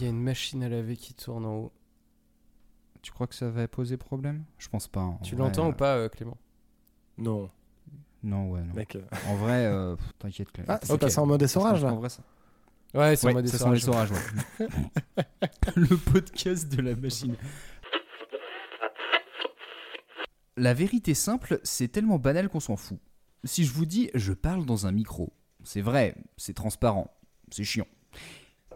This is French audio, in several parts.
Il y a une machine à laver qui tourne en haut. Tu crois que ça va poser problème? Je pense pas. en Tu vrai, l'entends euh, ou pas, euh, Clément? Non, Non, ouais, non. mec. euh, En vrai, euh, pff, t'inquiète. Clément. Ah, c'est Ok. passé en mode essorage là En vrai, ça. Ouais, c'est en Ouais, mode ça sent essorage. l'essorage, ouais. Le podcast de la machine. La vérité simple, c'est tellement banal qu'on s'en fout. Si je vous dis je parle dans un micro, c'est vrai, c'est transparent, c'est chiant.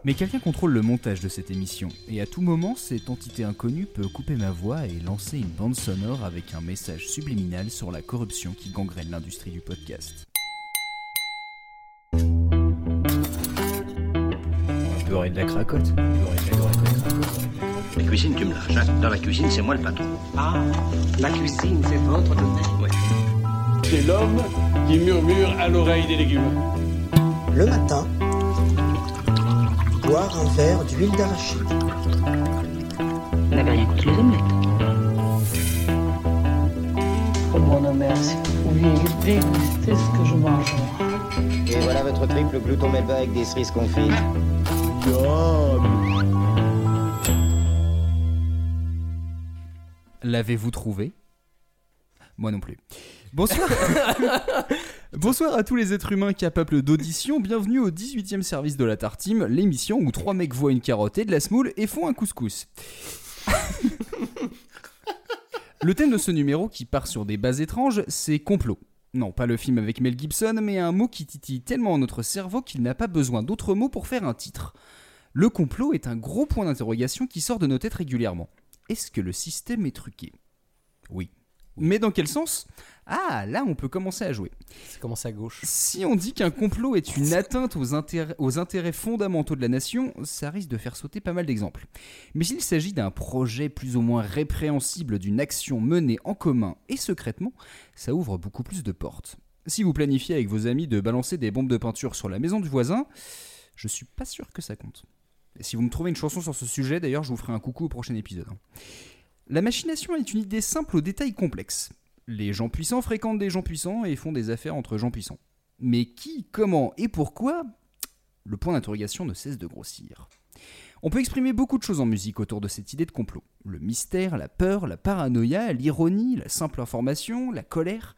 Mais quelqu'un contrôle le montage de cette émission, et à tout moment, cette entité inconnue peut couper ma voix et lancer une bande sonore avec un message subliminal sur la corruption qui gangrène l'industrie du podcast. beurrer de la cracotte. Beurrer de la cracotte. La cuisine, tu me lâches. hein. Dans la cuisine, c'est moi le patron. Ah, la cuisine, c'est votre domaine. Ouais. C'est l'homme qui murmure à l'oreille des légumes. Le matin, boire un verre d'huile d'arachide. Vous n'avez rien contre les omelettes. Oh mon merci. Oui, détestez ce que je mange. Et voilà votre triple glouton melba avec des cerises confites. L'avez-vous trouvé? Moi non plus. Bonsoir Bonsoir à tous les êtres humains capables d'audition, bienvenue au 18e service de la Tartime, l'émission où trois mecs voient une carotte et de la semoule et font un couscous. le thème de ce numéro qui part sur des bases étranges, c'est complot. Non, pas le film avec Mel Gibson, mais un mot qui titille tellement notre cerveau qu'il n'a pas besoin d'autres mots pour faire un titre. Le complot est un gros point d'interrogation qui sort de nos têtes régulièrement. Est-ce que le système est truqué? Oui. Mais dans quel sens? Ah, là, on peut commencer à jouer. Ça commence à gauche. Si on dit qu'un complot est une atteinte aux intérêts, aux intérêts fondamentaux de la nation, ça risque de faire sauter pas mal d'exemples. Mais s'il s'agit d'un projet plus ou moins répréhensible d'une action menée en commun et secrètement, ça ouvre beaucoup plus de portes. Si vous planifiez avec vos amis de balancer des bombes de peinture sur la maison du voisin, je suis pas sûr que ça compte. Et si vous me trouvez une chanson sur ce sujet, d'ailleurs, je vous ferai un coucou au prochain épisode. hein. La machination est une idée simple aux détails complexes. Les gens puissants fréquentent des gens puissants et font des affaires entre gens puissants. Mais qui, comment et pourquoi? Le point d'interrogation ne cesse de grossir. On peut exprimer beaucoup de choses en musique autour de cette idée de complot. Le mystère, la peur, la paranoïa, l'ironie, la simple information, la colère.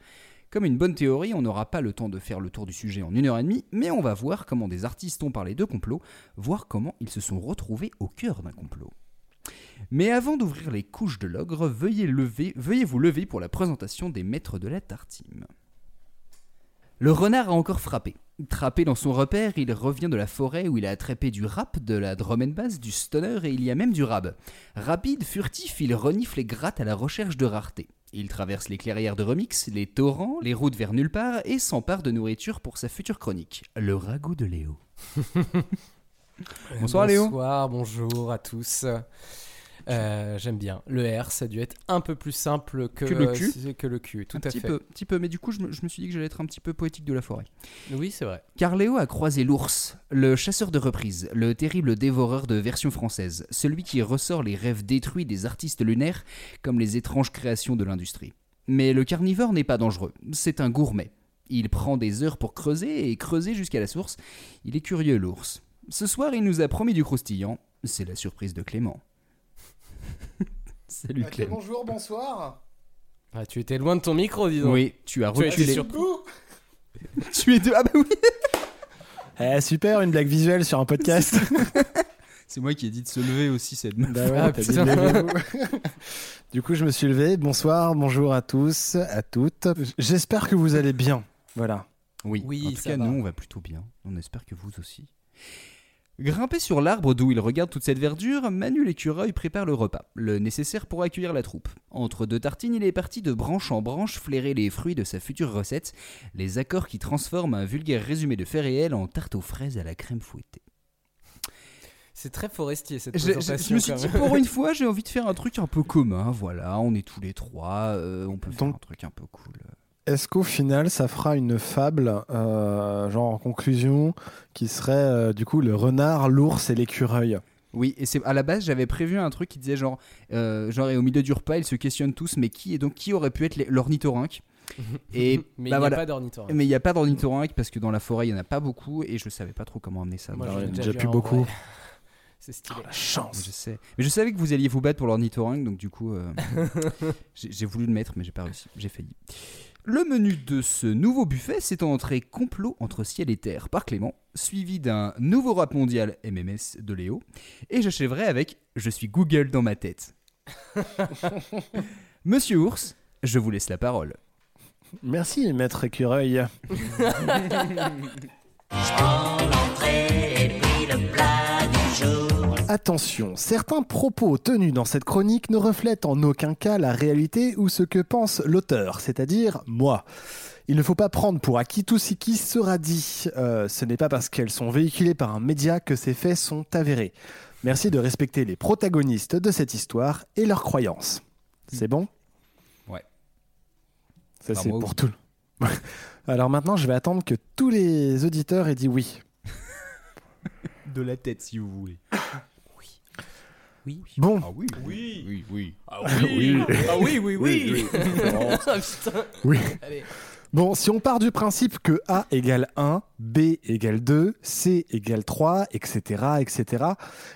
Comme une bonne théorie, on n'aura pas le temps de faire le tour du sujet en une heure et demie, mais on va voir comment des artistes ont parlé de complot, voir comment ils se sont retrouvés au cœur d'un complot. Mais avant d'ouvrir les couches de l'ogre, veuillez, lever, veuillez vous lever pour la présentation des maîtres de la tartime. Le renard a encore frappé. Trappé dans son repère, il revient de la forêt où il a attrapé du rap, de la drum and bass, du stoner et il y a même du rab. Rapide, furtif, il renifle et gratte à la recherche de rareté. Il traverse les clairières de remix, les torrents, les routes vers nulle part et s'empare de nourriture pour sa future chronique, le ragoût de Léo. Bonsoir, Léo. Bonsoir, bonjour à tous. Euh, J'aime bien. Le R, ça a dû être un peu plus simple que, Que le cul. Que le cul, tout un à petit fait. peu, petit peu, mais du coup je me, je me suis dit que j'allais être un petit peu poétique de la forêt. Oui, c'est vrai. Car Léo a croisé l'ours, le chasseur de reprise, le terrible dévoreur de version française, celui qui ressort les rêves détruits des artistes lunaires comme les étranges créations de l'industrie. Mais le carnivore n'est pas dangereux, c'est un gourmet. Il prend des heures pour creuser et creuser jusqu'à la source. Il est curieux l'ours. Ce soir il nous a promis du croustillant, c'est la surprise de Clément. Salut Ok, Clément. bonjour, bonsoir. Ah, tu étais loin de ton micro, dis donc. Oui, tu as Tu reculé. sur- Coucou. Tu es de... Ah bah oui Eh, super, une blague visuelle sur un podcast. C'est moi qui ai dit de se lever aussi cette meuf. Bah ouais, Ah, t'as dit du coup, je me suis levé. Bonsoir, bonjour à tous, à toutes. J'espère que vous allez bien. Voilà. Oui, Oui, en tout ça cas, va. nous, on va plutôt bien. On espère que vous aussi. Grimpé sur l'arbre d'où il regarde toute cette verdure, Manu l'écureuil prépare le repas, le nécessaire pour accueillir la troupe. Entre deux tartines, il est parti de branche en branche flairer les fruits de sa future recette, les accords qui transforment un vulgaire résumé de faits réels en tarte aux fraises à la crème fouettée. C'est très forestier cette Je, je- je présentation. me suis dit, pour une fois, j'ai envie de faire un truc un peu commun, voilà, on est tous les trois, euh, on peut faire un truc un peu cool. Est-ce qu'au final, ça fera une fable, euh, genre en conclusion, qui serait euh, du coup le renard, l'ours et l'écureuil? Oui, et c'est à la base j'avais prévu un truc qui disait genre, euh, genre et au milieu du repas ils se questionnent tous, mais qui et donc qui aurait pu être l'ornithorynque? Et Mais il bah n'y a voilà. pas d'ornithorynque. Mais il n'y a pas d'ornithorynque parce que dans la forêt il n'y en a pas beaucoup et je savais pas trop comment amener ça. Moi, Donc, j'en a déjà plus beaucoup. C'est stylé. La chance. Je sais. Mais je savais que vous alliez vous battre pour l'ornithorynque, donc du coup, euh, j'ai j'ai voulu le mettre, mais j'ai pas réussi. J'ai failli. Le menu de ce nouveau buffet, c'est en entrée complot entre ciel et terre par Clément, suivi d'un nouveau rap mondial MMS de Léo, et j'achèverai avec Je suis Google dans ma tête. Monsieur Ours, je vous laisse la parole. Merci, maître écureuil. Attention, certains propos tenus dans cette chronique ne reflètent en aucun cas la réalité ou ce que pense l'auteur, c'est-à-dire moi. Il ne faut pas prendre pour acquis tout ce qui sera dit. Euh, ce n'est pas parce qu'elles sont véhiculées par un média que ces faits sont avérés. Merci de respecter les protagonistes de cette histoire et leurs croyances. C'est bon? Ouais. Ça, c'est pour tout. Alors maintenant, je vais attendre que tous les auditeurs aient dit oui. De la tête, si vous voulez. Oui. Bon, Ah oui, oui, oui, oui. Ah oui. Ah oui, oui, oui. Ah, putain. oui. Allez. Bon, si on part du principe que A égale 1, B égale 2, C égale 3, etc., etc.,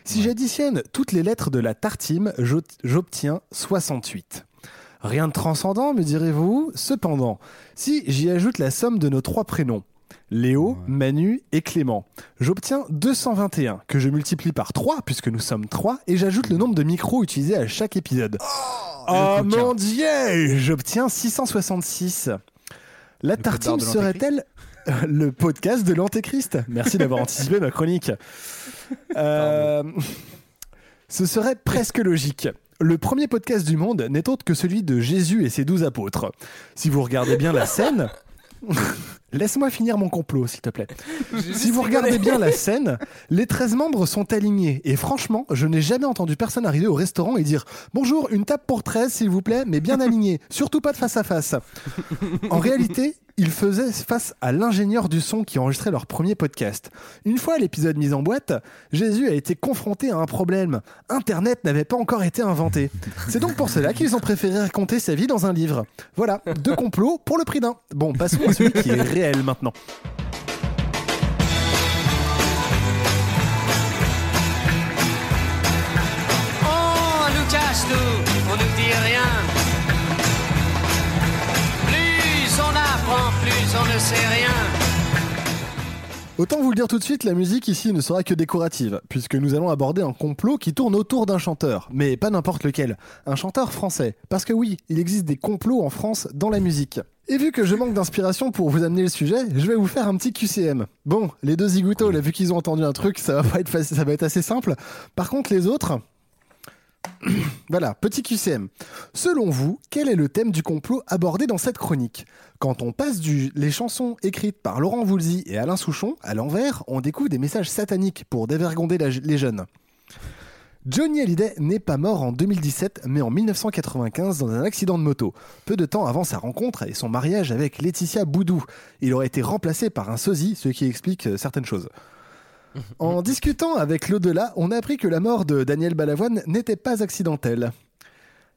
si j'additionne toutes les lettres de la tartine, j'o- j'obtiens 68. Rien de transcendant, me direz-vous Cependant, si j'y ajoute la somme de nos trois prénoms, Léo. Manu et Clément, j'obtiens 221, que je multiplie par 3, puisque nous sommes 3, et j'ajoute le nombre de micros utilisés à chaque épisode. Oh, coquin. mon dieu J'obtiens 666. La tartine serait-elle le podcast de l'Antéchrist? Merci d'avoir anticipé ma chronique. Euh, ce serait presque logique. Le premier podcast du monde n'est autre que celui de Jésus et ses douze apôtres. Si vous regardez bien la scène... Laisse-moi finir mon complot, s'il te plaît. Si vous regardez bien la scène, les 13 membres sont alignés. Et franchement, je n'ai jamais entendu personne arriver au restaurant et dire Bonjour, une table pour 13, s'il vous plaît, mais bien alignée. Surtout pas de face à face. En réalité, ils faisaient face à l'ingénieur du son qui enregistrait leur premier podcast. Une fois l'épisode mis en boîte, Jésus a été confronté à un problème. Internet n'avait pas encore été inventé. C'est donc pour cela qu'ils ont préféré raconter sa vie dans un livre. Voilà, deux complots pour le prix d'un. Bon, passons à celui qui est réel maintenant. On nous cache tout, on nous dit rien. Plus on apprend, plus on ne sait rien. Autant vous le dire tout de suite, la musique ici ne sera que décorative, puisque nous allons aborder un complot qui tourne autour d'un chanteur, mais pas n'importe lequel, un chanteur français. Parce que oui, il existe des complots en France dans la musique. Et vu que je manque d'inspiration pour vous amener le sujet, je vais vous faire un petit QCM. Bon, les deux zigoutos, là, vu qu'ils ont entendu un truc, ça va pas être facile, ça va être assez simple. Par contre, les autres, voilà, petit QCM. Selon vous, quel est le thème du complot abordé dans cette chronique? Quand on passe du les chansons écrites par Laurent Voulzy et Alain Souchon à l'envers, on découvre des messages sataniques pour dévergonder les jeunes. Johnny Hallyday n'est pas mort en 2017, mais en 1995 dans un accident de moto, peu de temps avant sa rencontre et son mariage avec Laetitia Boudou. Il aurait été remplacé par un sosie, ce qui explique euh, certaines choses. En discutant avec l'au-delà, on a appris que la mort de Daniel Balavoine n'était pas accidentelle.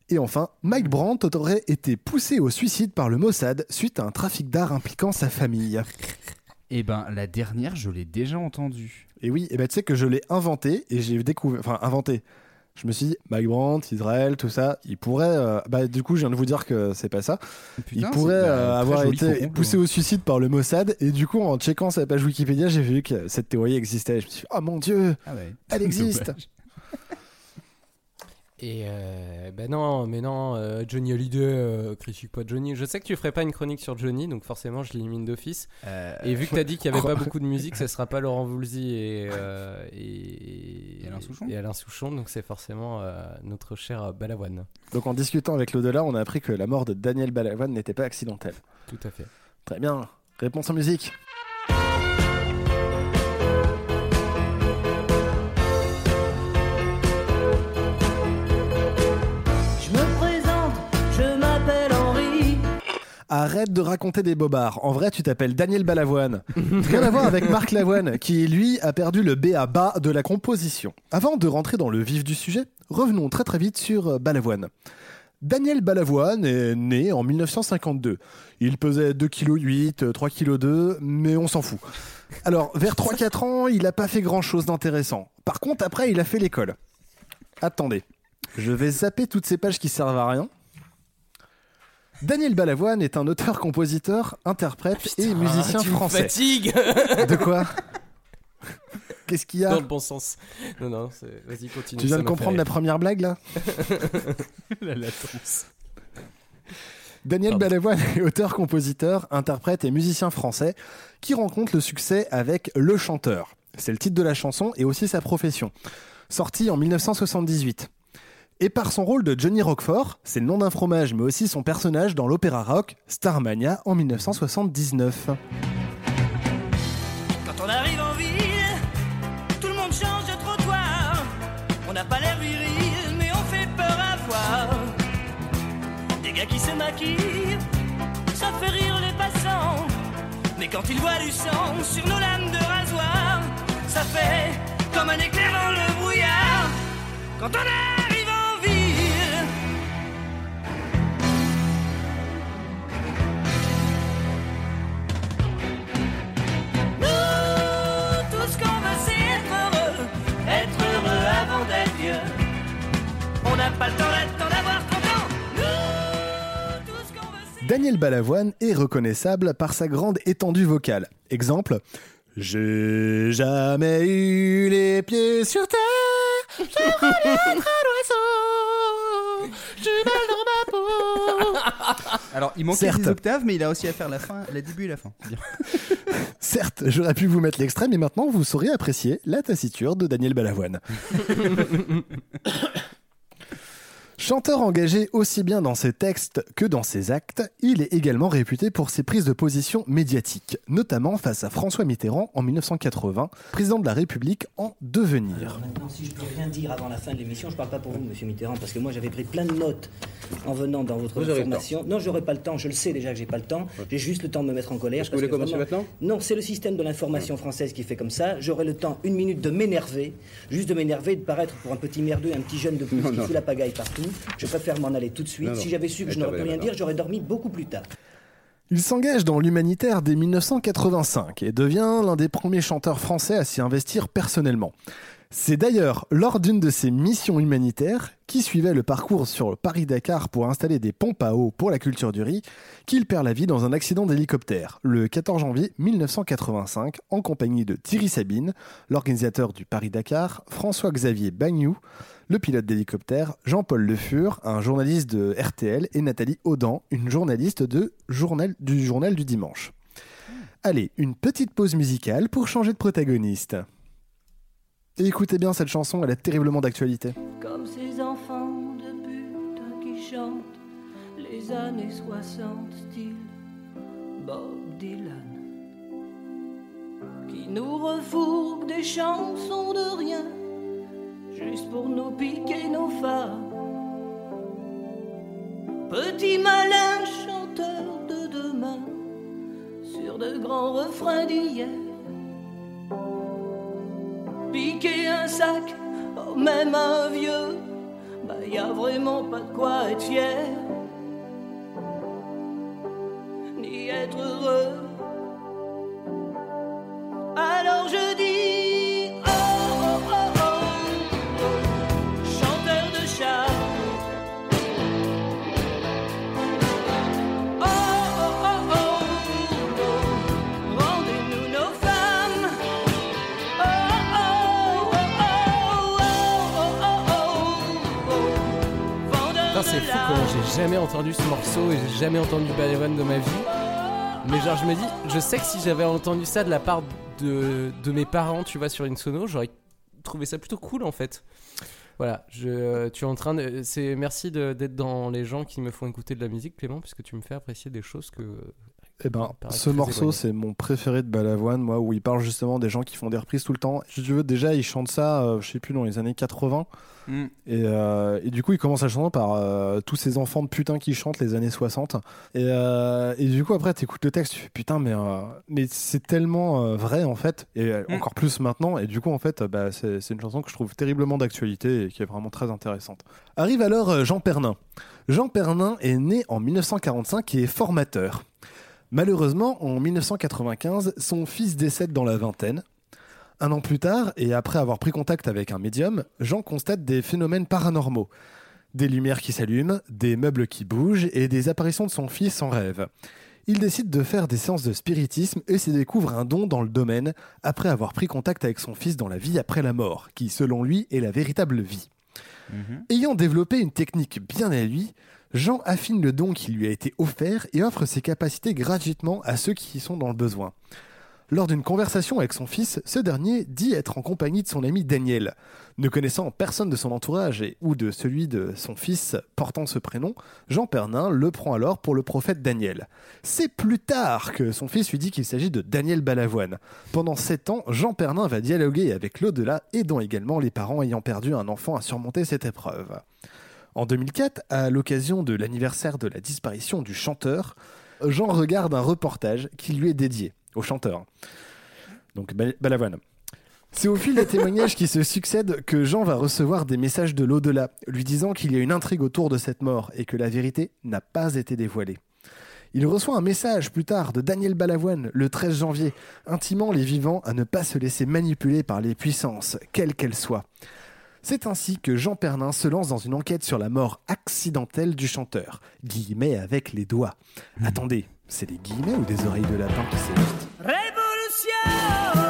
Et enfin, Mike Brandt aurait été poussé au suicide par le Mossad suite à un trafic d'art impliquant sa famille. Eh ben, la dernière, je l'ai déjà entendue. Et oui, et ben tu sais que je l'ai inventé et j'ai découvert, enfin inventé. Je me suis dit, Mike Brandt, Israël, tout ça, il pourrait. euh, bah du coup, je viens de vous dire que c'est pas ça. Putain, il pourrait euh, bah, très avoir été poussé hein. au suicide par le Mossad et du coup, en checkant sa page Wikipédia, j'ai vu que cette théorie existait. Je me suis dit, oh mon dieu, Ah ouais. elle existe. Et euh, ben non, mais non, euh, Johnny Hallyday, euh, critique pas Johnny. Je sais que tu ferais pas une chronique sur Johnny, donc forcément je l'élimine d'office. Euh, Et vu que t'as dit qu'il y avait pas beaucoup de musique, ça sera pas Laurent Voulzy et, euh, et, Et Alain Souchon. et Alain Souchon, donc c'est forcément euh, notre cher Balavoine. Donc en discutant avec l'au-delà, on a appris que la mort de Daniel Balavoine n'était pas accidentelle. Tout à fait. Très bien. Réponse en musique. Arrête de raconter des bobards. En vrai, tu t'appelles Daniel Balavoine. Rien à voir avec Marc Lavoine, qui lui a perdu le B à bas de la composition. Avant de rentrer dans le vif du sujet, revenons très très vite sur euh, Balavoine. Daniel Balavoine est né en 1952. Il pesait 2,8 kg, 3,2 kg, mais on s'en fout. Alors, vers 3-4 ans, il n'a pas fait grand-chose d'intéressant. Par contre, après, il a fait l'école. Attendez, je vais zapper toutes ces pages qui servent à rien. Daniel Balavoine est un auteur, compositeur, interprète et musicien tu me français. fatigues De quoi? Qu'est-ce qu'il y a? Dans le bon sens. Non, non, vas-y, continue. Tu viens de comprendre la première blague là? La latence. Daniel Pardon. Balavoine est auteur, compositeur, interprète et musicien français qui rencontre le succès avec Le Chanteur. C'est le titre de la chanson et aussi sa profession. Sorti en 1978. Et par son rôle de Johnny Roquefort, c'est le nom d'un fromage mais aussi son personnage dans l'opéra rock Starmania en 1979. Quand on arrive en ville, tout le monde change de trottoir. On n'a pas l'air viril, mais on fait peur à voir. Des gars qui se maquillent, ça fait rire les passants. Mais quand ils voient du sang sur nos lames de rasoir, ça fait comme un éclair dans le brouillard. Quand on arrive n'a pas le temps là-dedans d'avoir 30 ans. Nous, tout ce qu'on veut, c'est. Daniel Balavoine est reconnaissable par sa grande étendue vocale. Exemple J'ai jamais eu les pieds sur terre, je être un oiseau, j'ai mal dans ma peau. Alors, il manquait Certes. des octaves, mais il a aussi à faire la fin, le début et la fin. Bien. Certes, j'aurais pu vous mettre l'extrait, mais maintenant vous saurez apprécier la taciture de Daniel Balavoine. Chanteur engagé aussi bien dans ses textes que dans ses actes, il est également réputé pour ses prises de position médiatiques, notamment face à François Mitterrand en 1980, président de la République en devenir. Alors maintenant, si je peux rien dire avant la fin de l'émission, je parle pas pour vous, Monsieur Mitterrand, parce que moi j'avais pris plein de notes en venant dans votre information. Non, j'aurai pas le temps. Je le sais déjà que j'ai pas le temps. J'ai juste le temps de me mettre en colère. Que vous voulez commencer maintenant? Non, c'est le système de l'information française qui fait comme ça. J'aurai le temps, une minute, de m'énerver, juste de m'énerver, de paraître pour un petit merdeux, un petit jeune de plus Non, qui non. fout la pagaille partout. Je préfère m'en aller tout de suite. Non, non. Si j'avais su que je n'aurais pu rien dire, j'aurais dormi beaucoup plus tard. Il s'engage dans l'humanitaire dès 1985 et devient l'un des premiers chanteurs français à s'y investir personnellement. C'est d'ailleurs lors d'une de ses missions humanitaires, qui suivait le parcours sur le Paris-Dakar pour installer des pompes à eau pour la culture du riz, qu'il perd la vie dans un accident d'hélicoptère le 14 janvier 1985 en compagnie de Thierry Sabine, l'organisateur du Paris-Dakar, François-Xavier Bagnou, le pilote d'hélicoptère, Jean-Paul Le Fur, un journaliste de RTL, et Nathalie Audan, une journaliste de du journal du dimanche. Allez, une petite pause musicale pour changer de protagoniste. Écoutez bien cette chanson, elle est terriblement d'actualité. Comme ces enfants de pute qui chantent les années 60, style Bob Dylan. Qui nous refourguent des chansons de rien, juste pour nous piquer nos femmes. Petit malin chanteur de demain, sur de grands refrains d'hier. Piquer un sac, oh, même un vieux, bah y a vraiment pas de quoi être fier, ni être heureux. Alors je dis, jamais entendu ce morceau et j'ai jamais entendu Balavoine de ma vie. Mais genre, je me dis, je sais que si j'avais entendu ça de la part de, de mes parents, tu vois, sur une sono, j'aurais trouvé ça plutôt cool en fait. Voilà, je, tu es en train de. C'est merci d'être dans les gens qui me font écouter de la musique, Clément, puisque tu me fais apprécier des choses que Eh ben, ce morceau, c'est mon préféré de Balavoine, moi, où il parle justement des gens qui font des reprises tout le temps. Si tu veux, déjà, il chante ça, euh, je sais plus, dans les années 80. Mm. Et, euh, et du coup, il commence à chanter par euh, tous ces enfants de putain qui chantent les années 60. Et, euh, et du coup, après, t'écoutes le texte, tu fais putain, mais, euh, mais c'est tellement euh, vrai en fait, et Mm. encore plus maintenant. Et du coup, en fait, bah, c'est c'est une chanson que je trouve terriblement d'actualité et qui est vraiment très intéressante. Arrive alors Jean Pernin. Jean Pernin est né en 1945 et est formateur. Malheureusement, en 1995, son fils décède dans la vingtaine. Un an plus tard, et après avoir pris contact avec un médium, Jean constate des phénomènes paranormaux. Des lumières qui s'allument, des meubles qui bougent et des apparitions de son fils en rêve. Il décide de faire des séances de spiritisme et se découvre un don dans le domaine après avoir pris contact avec son fils dans la vie après la mort, qui selon lui est la véritable vie. Ayant développé une technique bien à lui, Jean affine le don qui lui a été offert et offre ses capacités gratuitement à ceux qui y sont dans le besoin. Lors d'une conversation avec son fils, ce dernier dit être en compagnie de son ami Daniel. Ne connaissant personne de son entourage et ou de celui de son fils portant ce prénom, Jean Pernin le prend alors pour le prophète Daniel. C'est plus tard que son fils lui dit qu'il s'agit de Daniel Balavoine. Pendant sept ans, Jean Pernin va dialoguer avec l'au-delà, aidant également les parents ayant perdu un enfant à surmonter cette épreuve. En 2004, à l'occasion de l'anniversaire de la disparition du chanteur, Jean regarde un reportage qui lui est dédié au chanteur. Donc Bal- Balavoine. C'est au fil des témoignages qui se succèdent que Jean va recevoir des messages de l'au-delà, lui disant qu'il y a une intrigue autour de cette mort et que la vérité n'a pas été dévoilée. Il reçoit un message plus tard de Daniel Balavoine le 13 janvier, intimant les vivants à ne pas se laisser manipuler par les puissances, quelles qu'elles soient. C'est ainsi que Jean Pernin se lance dans une enquête sur la mort accidentelle du chanteur. Guillemets avec les doigts. Attendez, c'est des guillemets ou des oreilles de lapin qui s'évitent Crache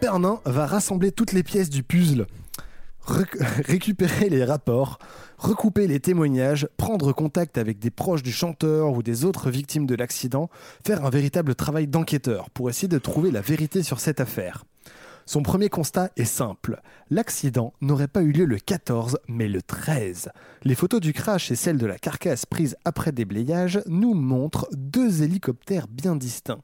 Pernin va rassembler toutes les pièces du puzzle, récupérer les rapports, recouper les témoignages, prendre contact avec des proches du chanteur ou des autres victimes de l'accident, faire un véritable travail d'enquêteur pour essayer de trouver la vérité sur cette affaire. Son premier constat est simple. L'accident n'aurait pas eu lieu le 14, mais le 13. Les photos du crash et celles de la carcasse prises après déblayage nous montrent deux hélicoptères bien distincts.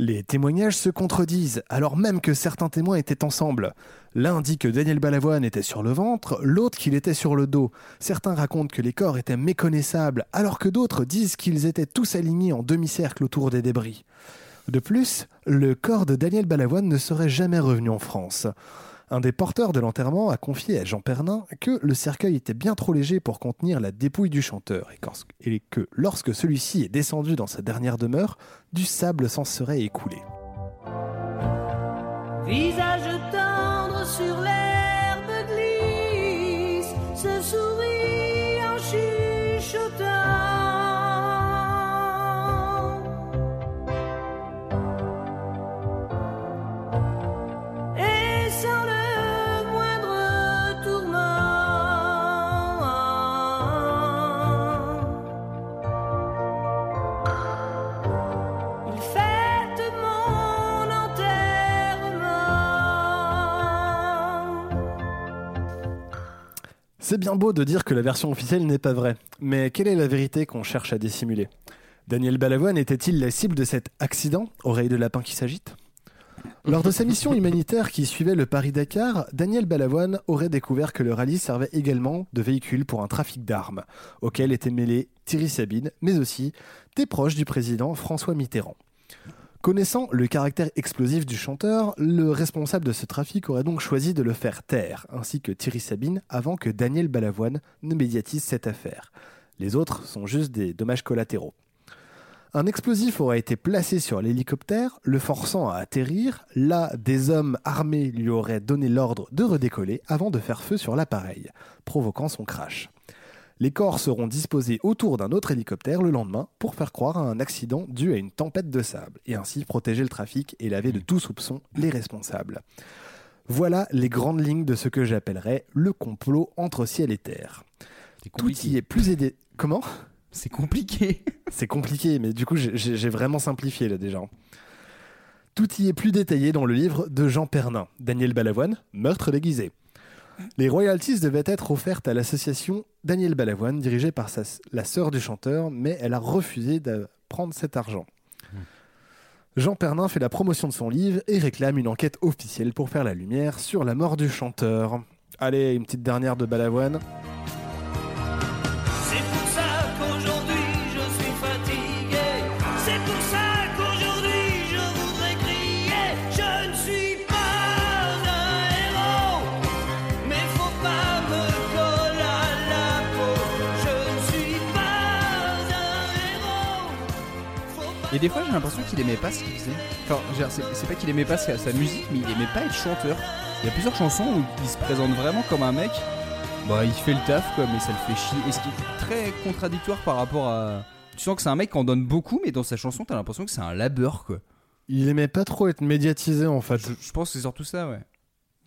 Les témoignages se contredisent, alors même que certains témoins étaient ensemble. L'un dit que Daniel Balavoine était sur le ventre, l'autre qu'il était sur le dos. Certains racontent que les corps étaient méconnaissables, alors que d'autres disent qu'ils étaient tous alignés en demi-cercle autour des débris. De plus, le corps de Daniel Balavoine ne serait jamais revenu en France. Un des porteurs de l'enterrement a confié à Jean Pernin que le cercueil était bien trop léger pour contenir la dépouille du chanteur et que lorsque celui-ci est descendu dans sa dernière demeure, du sable s'en serait écoulé. Visage tendre sur l'herbe glisse, se C'est bien beau de dire que la version officielle n'est pas vraie, mais quelle est la vérité qu'on cherche à dissimuler? Daniel Balavoine était-il la cible de cet accident, oreille de lapin qui s'agite? Lors de sa mission humanitaire qui suivait le Paris-Dakar, Daniel Balavoine aurait découvert que le rallye servait également de véhicule pour un trafic d'armes, auquel étaient mêlés Thierry Sabine, mais aussi des proches du président François Mitterrand. Connaissant le caractère explosif du chanteur, le responsable de ce trafic aurait donc choisi de le faire taire, ainsi que Thierry Sabine, avant que Daniel Balavoine ne médiatise cette affaire. Les autres sont juste des dommages collatéraux. Un explosif aurait été placé sur l'hélicoptère, le forçant à atterrir. Là, des hommes armés lui auraient donné l'ordre de redécoller avant de faire feu sur l'appareil, provoquant son crash. Les corps seront disposés autour d'un autre hélicoptère le lendemain pour faire croire à un accident dû à une tempête de sable et ainsi protéger le trafic et laver de tout soupçon les responsables. Voilà les grandes lignes de ce que j'appellerais le complot entre ciel et terre. Tout y est plus aidé. Comment? C'est compliqué. C'est compliqué, mais du coup, j'ai vraiment simplifié là déjà. Tout y est plus détaillé dans le livre de Jean Pernin, Daniel Balavoine, Meurtre déguisé. Les royalties devaient être offertes à l'association Daniel Balavoine, dirigée par sa- la sœur du chanteur, mais elle a refusé de prendre cet argent. Jean Pernin fait la promotion de son livre et réclame une enquête officielle pour faire la lumière sur la mort du chanteur. Allez, une petite dernière de Balavoine. Et des fois, j'ai l'impression qu'il aimait pas ce qu'il faisait. Enfin, c'est c'est pas qu'il aimait pas sa, sa musique, mais il aimait pas être chanteur. Il y a plusieurs chansons où il se présente vraiment comme un mec. Bah, il fait le taf, quoi, mais ça le fait chier. Et ce qui est très contradictoire par rapport à. Tu sens que c'est un mec qui en donne beaucoup, mais dans sa chanson, t'as l'impression que c'est un labeur, quoi. Il aimait pas trop être médiatisé en fait. Je, je pense que c'est surtout ça, ouais.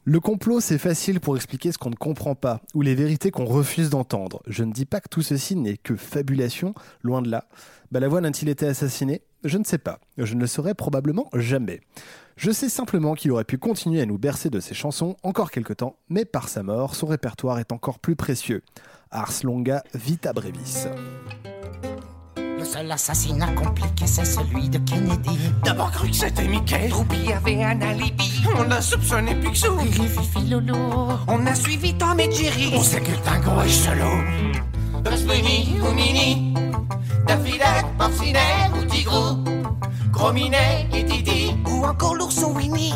Le complot, c'est facile pour expliquer ce qu'on ne comprend pas ou les vérités qu'on refuse d'entendre. Je ne dis pas que tout ceci n'est que fabulation, loin de là. Balavoine a-t-il été assassiné Je ne sais pas. Je ne le saurai probablement jamais. Je sais simplement qu'il aurait pu continuer à nous bercer de ses chansons encore quelque temps, mais par sa mort, son répertoire est encore plus précieux. Ars longa vita brevis. Le seul assassinat compliqué, c'est celui de Kennedy. D'abord cru que c'était Mickey. Troupi avait un alibi. On a soupçonné Picsou. Riri, Fifi, Loulou. On a suivi Tom et Jerry. On sait que Dingo est solo. Bunny ou Mini. Daffy-Duck, Porcinet ou Tigrou. Gros Minet et Didi. Ou encore l'ourson Winnie.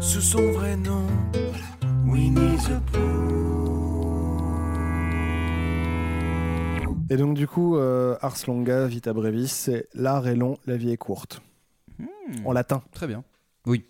Sous son vrai nom, Winnie the Et donc du coup, euh, Ars longa vita brevis, c'est l'art est long, la vie est courte. En latin. Très bien. Oui.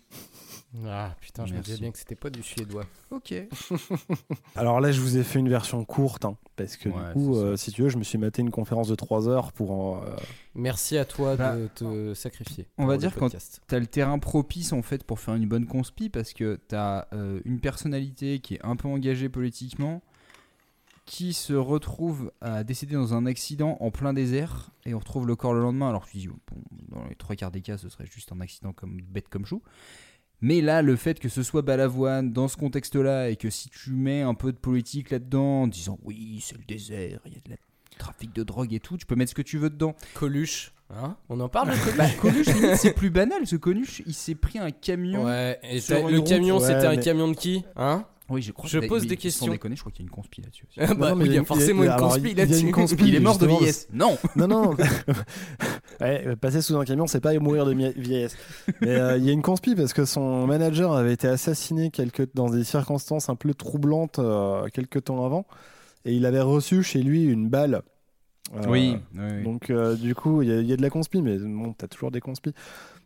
Ah putain, je me disais bien que c'était pas du suédois. Ok. Alors là, je vous ai fait une version courte, hein, parce que Ouais, du coup, euh, si tu veux, je me suis maté une conférence de 3 heures pour en... euh, Merci à toi Bah, de te sacrifier. On va dire quand t'as le terrain propice en fait pour faire une bonne conspi parce que t'as euh, une personnalité qui est un peu engagée politiquement qui se retrouve à décéder dans un accident en plein désert et on retrouve le corps le lendemain alors que tu dis bon, dans les trois quarts des cas ce serait juste un accident comme bête comme chou mais là le fait que ce soit Balavoine dans ce contexte là et que si tu mets un peu de politique là-dedans en disant oui c'est le désert il y a de la trafic de drogue et tout tu peux mettre ce que tu veux dedans Coluche, hein On en parle de Coluche bah, Coluche, limite, c'est plus banal. Ce Coluche, il s'est pris un camion. Ouais, et sur t'as- une le route. camion, ouais, c'était un camion de qui Hein? Oui, je crois. Je pose des Sans questions. déconner, je crois qu'il y a une conspi là-dessus. Ah bah Non, mais oui, il y a forcément une conspi il y a une là-dessus. Il est mort de vieillesse. Non. Non, non. ouais, passer sous un camion, c'est pas mourir de vieillesse. Mais euh, il y a une conspi parce que son manager avait été assassiné dans des circonstances un peu troublantes euh, quelques temps avant. Et il avait reçu chez lui une balle. Euh, Oui. Donc, euh, du coup, il y, a- il y a de la conspi, mais bon, t'as toujours des conspis.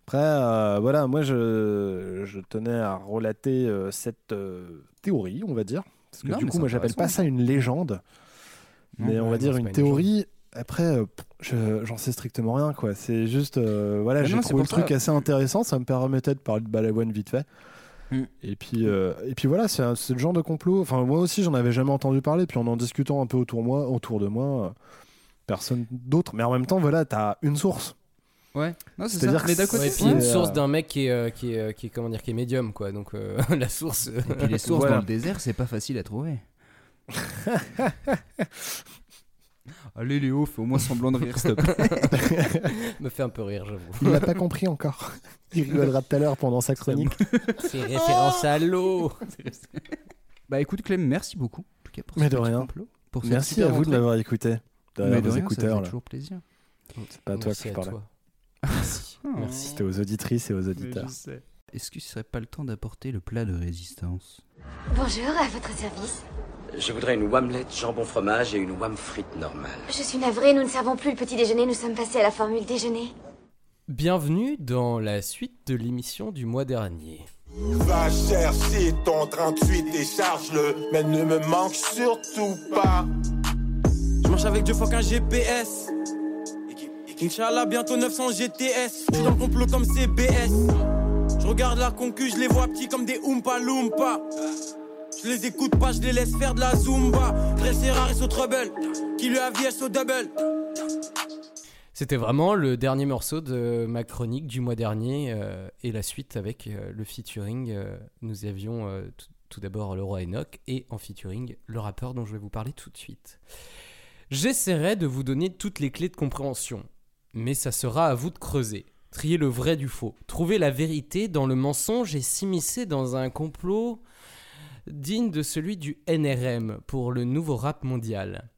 Après, euh, voilà, moi, je, je tenais à relater euh, cette euh, théorie, on va dire. Parce que Non, du coup, moi, j'appelle pas ça une légende. Non, mais on va dire une théorie. Après, je- j'en sais strictement rien, quoi. C'est juste, voilà, j'ai trouvé le pour ça. truc assez intéressant. Ça me permettait de parler de Balavoine vite fait. Mm. Et puis, euh, et puis voilà, c'est le genre de complot. Enfin, moi aussi, j'en avais jamais entendu parler. Puis en en discutant un peu autour, moi, autour de moi, euh, personne d'autre. Mais en même temps, voilà, t'as une source. Ouais. Non, c'est C'est-à-dire Ouais, et puis une euh, source d'un mec qui est, euh, qui, est, euh, qui est comment dire qui est médium quoi donc euh, la source euh, Et puis les sources Voilà. dans le désert, c'est pas facile à trouver. Allez Léo, fais au moins semblant de rire, s'il te plaît. me fait un peu rire j'avoue Il l'a pas compris encore. Il rigolera tout à l'heure pendant sa chronique. c'est référence à l'eau Bah écoute Clem, merci beaucoup. En tout cas, pour Mais de rien. complot, pour cette Merci à vous de m'avoir écouté. Derrière Mais de vos rien, ça écouteurs, fait là. toujours plaisir. C'est pas à toi que je toi merci merci C'était aux auditrices et aux auditeurs. Est-ce que ce serait pas le temps d'apporter le plat de résistance Bonjour, à votre service. Je voudrais une wamlette jambon fromage et une wam frite normale. Je suis navrée, nous ne servons plus le petit déjeuner, nous sommes passés à la formule déjeuner. bienvenue dans la suite de l'émission du mois dernier Va chercher ton 38 et charge-le, mais ne me manque surtout pas. Je marche avec Dieu, fuck un GPS. Inch'Allah, bientôt 900 GTS. Je suis dans le complot comme CBS. Je regarde la concu, je les vois petits comme des Oompa Loompa. Je les écoute pas, je les laisse faire de la Zumba. Dressé rare et au trouble. Qui lui a au double. C'était vraiment le dernier morceau de ma chronique du mois dernier euh, et la suite avec euh, le featuring. euh, nous avions tout d'abord le roi Enoch et en featuring le rappeur dont je vais vous parler tout de suite. J'essaierai de vous donner toutes les clés de compréhension, mais ça sera à vous de creuser. Trier le vrai du faux, trouver la vérité dans le mensonge et s'immiscer dans un complot digne de celui du NRM pour le nouveau rap mondial.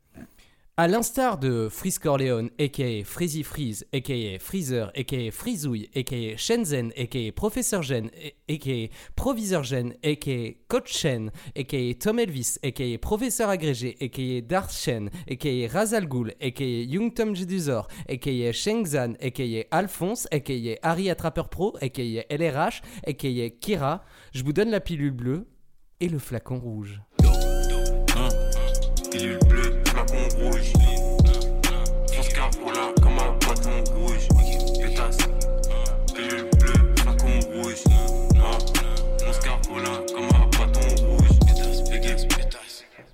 À l'instar de Freeze Corleone, aka Freezy Freeze, aka Freezer, aka Freezouille, aka Shenzhen, aka Professeur Gen, aka Proviseur Gen, aka Coach Shen, aka Tom Elvis, aka Professeur Agrégé, aka Darth Shen, aka Razal Ghul, aka Young Tom Jedusor, aka Shengzan, aka Alphonse, aka Harry Attrapeur Pro, aka LRH, aka Kira, je vous donne la pilule bleue et le flacon rouge.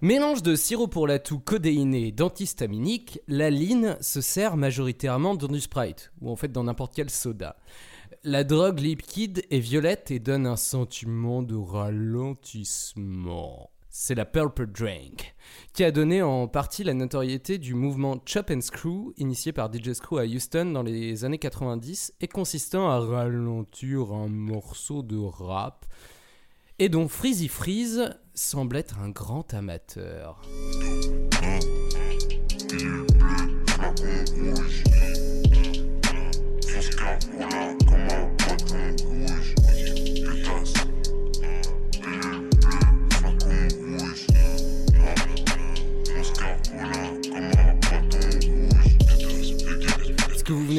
Mélange de sirop pour la toux codéiné et d'antihistaminique, la line se sert majoritairement dans du Sprite, ou en fait dans n'importe quel soda. La drogue liquide est violette et donne un sentiment de ralentissement. C'est la Purple Drink, qui a donné en partie la notoriété du mouvement Chop and Screw, initié par DJ Screw à Houston dans les années 90, et consistant à ralentir un morceau de rap et dont Freezy Freeze semble être un grand amateur.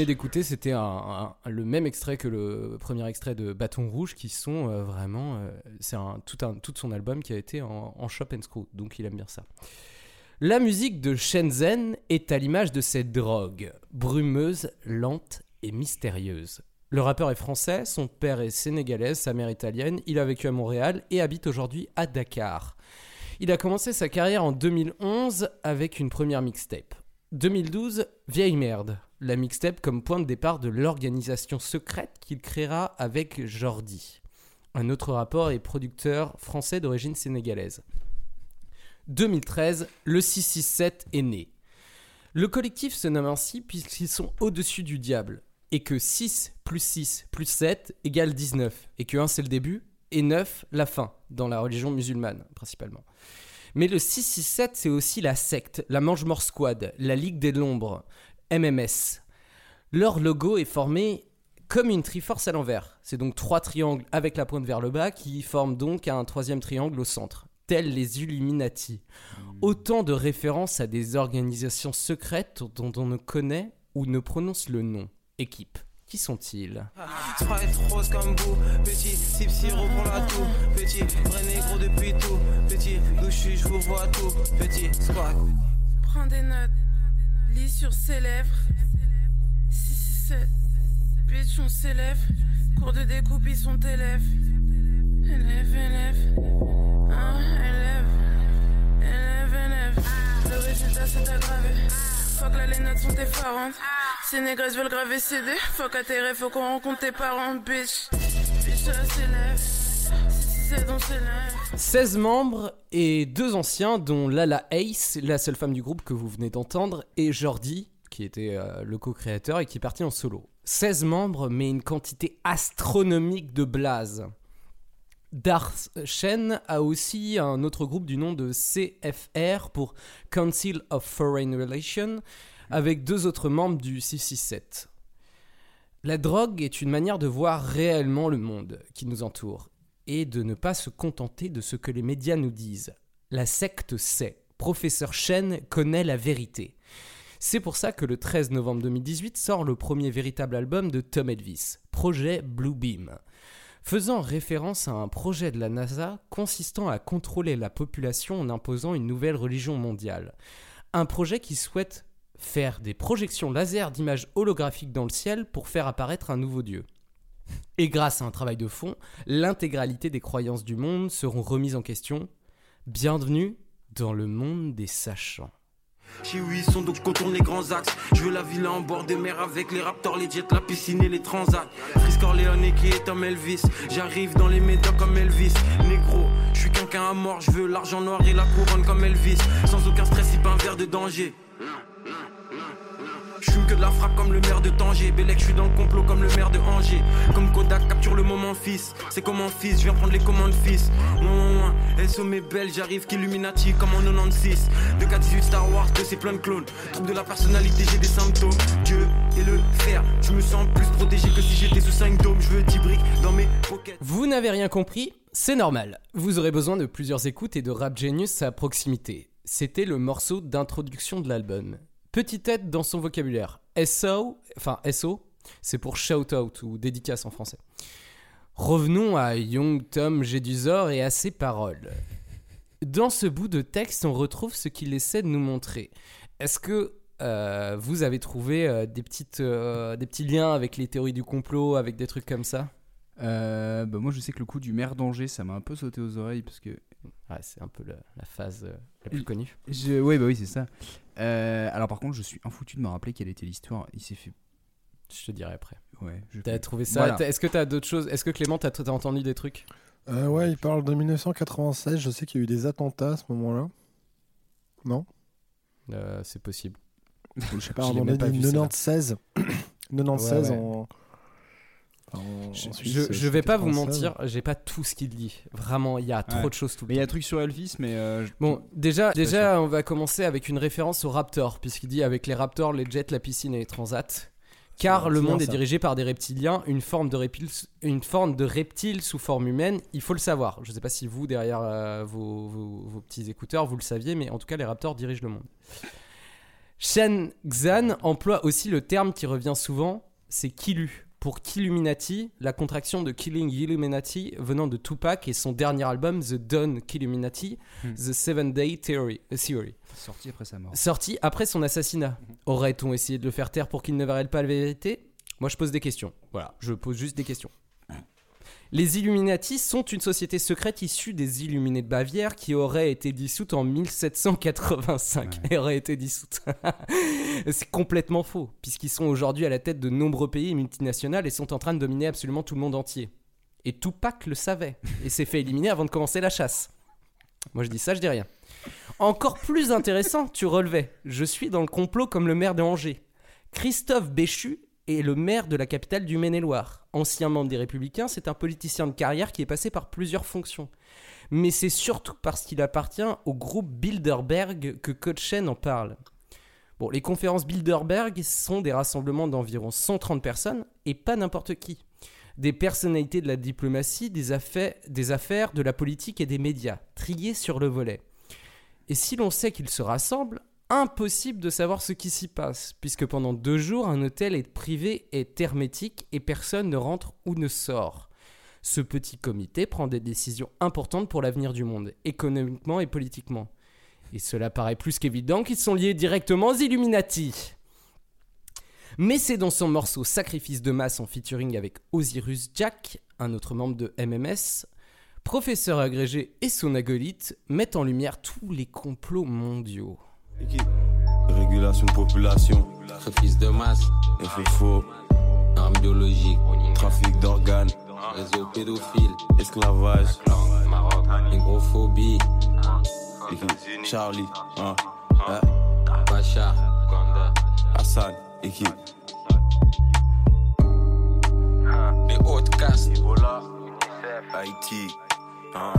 D'écouter, c'était le même extrait que le premier extrait de Bâton Rouge, qui sont euh, vraiment. euh, c'est tout, son album qui a été en, en shop and screw, donc il aime bien ça. La musique de Shenzhen est à l'image de cette drogue, brumeuse, lente et mystérieuse. Le rappeur est français, son père est sénégalais, sa mère italienne, il a vécu à Montréal et habite aujourd'hui à Dakar. Il a commencé sa carrière en 2011 avec une première mixtape. 2012, Vieille Merde, la mixtape comme point de départ de l'organisation secrète qu'il créera avec Jordi, un autre rappeur et producteur français d'origine sénégalaise. 2013, le 667 est né. Le collectif se nomme ainsi puisqu'ils sont au-dessus du diable, et que 6 plus 6 plus 7 égale 19, et que 1 c'est le début, et 9 la fin, dans la religion musulmane principalement. Mais le 667 c'est aussi la secte, la Mange-Mort Squad, la Ligue des Lombres, MMS. Leur logo est formé comme une triforce à l'envers. C'est donc trois triangles avec la pointe vers le bas qui forment donc un troisième triangle au centre, tels les Illuminati. Autant de références à des organisations secrètes dont on ne connaît ou ne prononce le nom. Équipe. Qui sont-ils? Sprite rose comme vous, petit type sirop pour la toux, petit vrai négro depuis tout, petit d'où je suis, je vous vois tout, petit squat. Prends des notes, lis sur ses lèvres. 667, bitch, on s'élève. Cours de découpe, ils sont élèves. Élève, élève. Hein, élève. Élève, élève. Le résultat s'est aggravé. Fuck là, les notes sont effarantes. Ces négresses veulent graver CD. Fuck à tes rêves, faut qu'on rencontre tes parents, bitch. Bitch, ça s'élève. 667, on s'élève. 16 membres et deux anciens, dont Lala Ace, la seule femme du groupe que vous venez d'entendre, et Jordi, qui était euh, le co-créateur et qui est parti en solo. 16 membres, mais une quantité astronomique de blazes. Darth Shen a aussi un autre groupe du nom de CFR pour Council of Foreign Relations, avec deux autres membres du 667. La drogue est une manière de voir réellement le monde qui nous entoure et de ne pas se contenter de ce que les médias nous disent. La secte sait. Professeur Shen connaît la vérité. C'est pour ça que le 13 novembre 2018 sort le premier véritable album de Tom Elvis, Projet Blue Beam, faisant référence à un projet de la NASA consistant à contrôler la population en imposant une nouvelle religion mondiale. Un projet qui souhaite faire des projections laser d'images holographiques dans le ciel pour faire apparaître un nouveau dieu. Et grâce à un travail de fond, l'intégralité des croyances du monde seront remises en question. Bienvenue dans le monde des sachants. Chez oui, sont donc contourne les grands axes. Je veux la villa en bord de mer avec les raptors, les jets, la piscine et les transats. Frisco Corleone qui est un Elvis. J'arrive dans les médias comme Elvis. Négro, je suis quelqu'un à mort. Je veux l'argent noir et la couronne comme Elvis. Sans aucun stress, c'est pas un verre de danger. Je que de la frappe comme le maire de Tanger. Bélec, je suis dans le complot comme le maire de Angers. Comme Kodak capture le moment fils. C'est comme un fils, je viens prendre les commandes fils. Ouin, ouin, ouin. Elle sommet belle, j'arrive qu'Illuminati comme en 96. 2 4 18 Star Wars, 2 c'est plein de clones. Trouble de la personnalité, j'ai des symptômes. Dieu et le fer. Je me sens plus protégé que si j'étais sous 5 dômes. Je veux 10 briques dans mes pockets. Vous n'avez rien compris C'est normal. Vous aurez besoin de plusieurs écoutes et de Rap Genius à proximité. C'était le morceau d'introduction de l'album. Petite tête dans son vocabulaire. SO, enfin SO, c'est pour shout out ou dédicace en français. Revenons à Young Tom Jedusor et à ses paroles. Dans ce bout de texte, on retrouve ce qu'il essaie de nous montrer. Est-ce que euh, vous avez trouvé euh, des, petites, euh, des petits liens avec les théories du complot, avec des trucs comme ça? Bah, moi, je sais que le coup du maire d'Angers, ça m'a un peu sauté aux oreilles parce que. Ouais, c'est un peu la, la phase la plus connue. Je... Ouais, bah oui, c'est ça. Euh, alors, par contre, je suis infoutu de me rappeler quelle était l'histoire. Il s'est fait. Je te dirai après. Ouais. je T'as trouvé ça Voilà. Est-ce que t'as d'autres choses Est-ce que Clément, t'as t'as entendu des trucs? Euh, ouais, il parle de 1996. Je sais qu'il y a eu des attentats à ce moment-là. Non? Euh, C'est possible. Je sais pas, on même a pas dit vu, celle-là. 96. 96 Ouais, ouais. en. En- Je, en Suisse, je- c'est- je vais pas vous 96. mentir, j'ai pas tout ce qu'il dit. Vraiment, il y a trop Ouais. de choses tout le Mais il y a un temps. truc sur Elvis, mais. euh, je- Bon, déjà, déjà on va commencer avec une référence aux Raptors, puisqu'il dit avec les Raptors, les jets, la piscine et les transats. Car le monde est dirigé par des reptiliens, une forme de reptile, une forme de reptile sous forme humaine, il faut le savoir. Je sais pas si vous, derrière euh, vos, vos- vos petits écouteurs, vous le saviez, mais en tout cas, les Raptors dirigent le monde. Shen Xan emploie aussi le terme qui revient souvent, c'est Kilu. Pour Killuminati, la contraction de Killing Illuminati venant de Tupac et son dernier album The Dawn Killuminati, Hmm. The Seven Day Theory. euh, Theory. Sorti après sa mort. Sorti après son assassinat. Aurait-on essayé de le faire taire pour qu'il ne révèle pas la vérité? Moi, je pose des questions. Voilà, je pose juste des questions. Les Illuminati sont une société secrète issue des Illuminés de Bavière qui aurait été dissoute en 1785 et aurait été dissoute. C'est complètement faux, puisqu'ils sont aujourd'hui à la tête de nombreux pays multinationales et sont en train de dominer absolument tout le monde entier. Et Tupac le savait et s'est fait éliminer avant de commencer la chasse. Moi je dis ça, je dis rien. Encore plus intéressant, tu relevais. Je suis dans le complot comme le maire de Angers. Christophe Béchu est le maire de la capitale du Maine-et-Loire. Ancien membre des Républicains, c'est un politicien de carrière qui est passé par plusieurs fonctions. Mais c'est surtout parce qu'il appartient au groupe Bilderberg que Coachen en parle. Les conférences Bilderberg sont des rassemblements d'environ 130 personnes et pas n'importe qui. Des personnalités de la diplomatie, des affaires, des affaires, de la politique et des médias, triés sur le volet. Et si l'on sait qu'ils se rassemblent, impossible de savoir ce qui s'y passe, puisque pendant deux jours, un hôtel est privé est hermétique et personne ne rentre ou ne sort. Ce petit comité prend des décisions importantes pour l'avenir du monde, économiquement et politiquement. Et cela paraît plus qu'évident qu'ils sont liés directement aux Illuminati. Mais c'est dans son morceau Sacrifice de masse en featuring avec Osiris Jack, un autre membre de MMS, professeur agrégé et son acolyte mettent en lumière tous les complots mondiaux. Régulation de population. Sacrifice de masse. FFO. Armes biologiques. Trafic d'organes. Réseau pédophile. Esclavage. Négrophobie. Charlie. Hein. Hein. Bachar. Hassan. Équipe. Les hautes castes. Ebola. Haïti. Hein.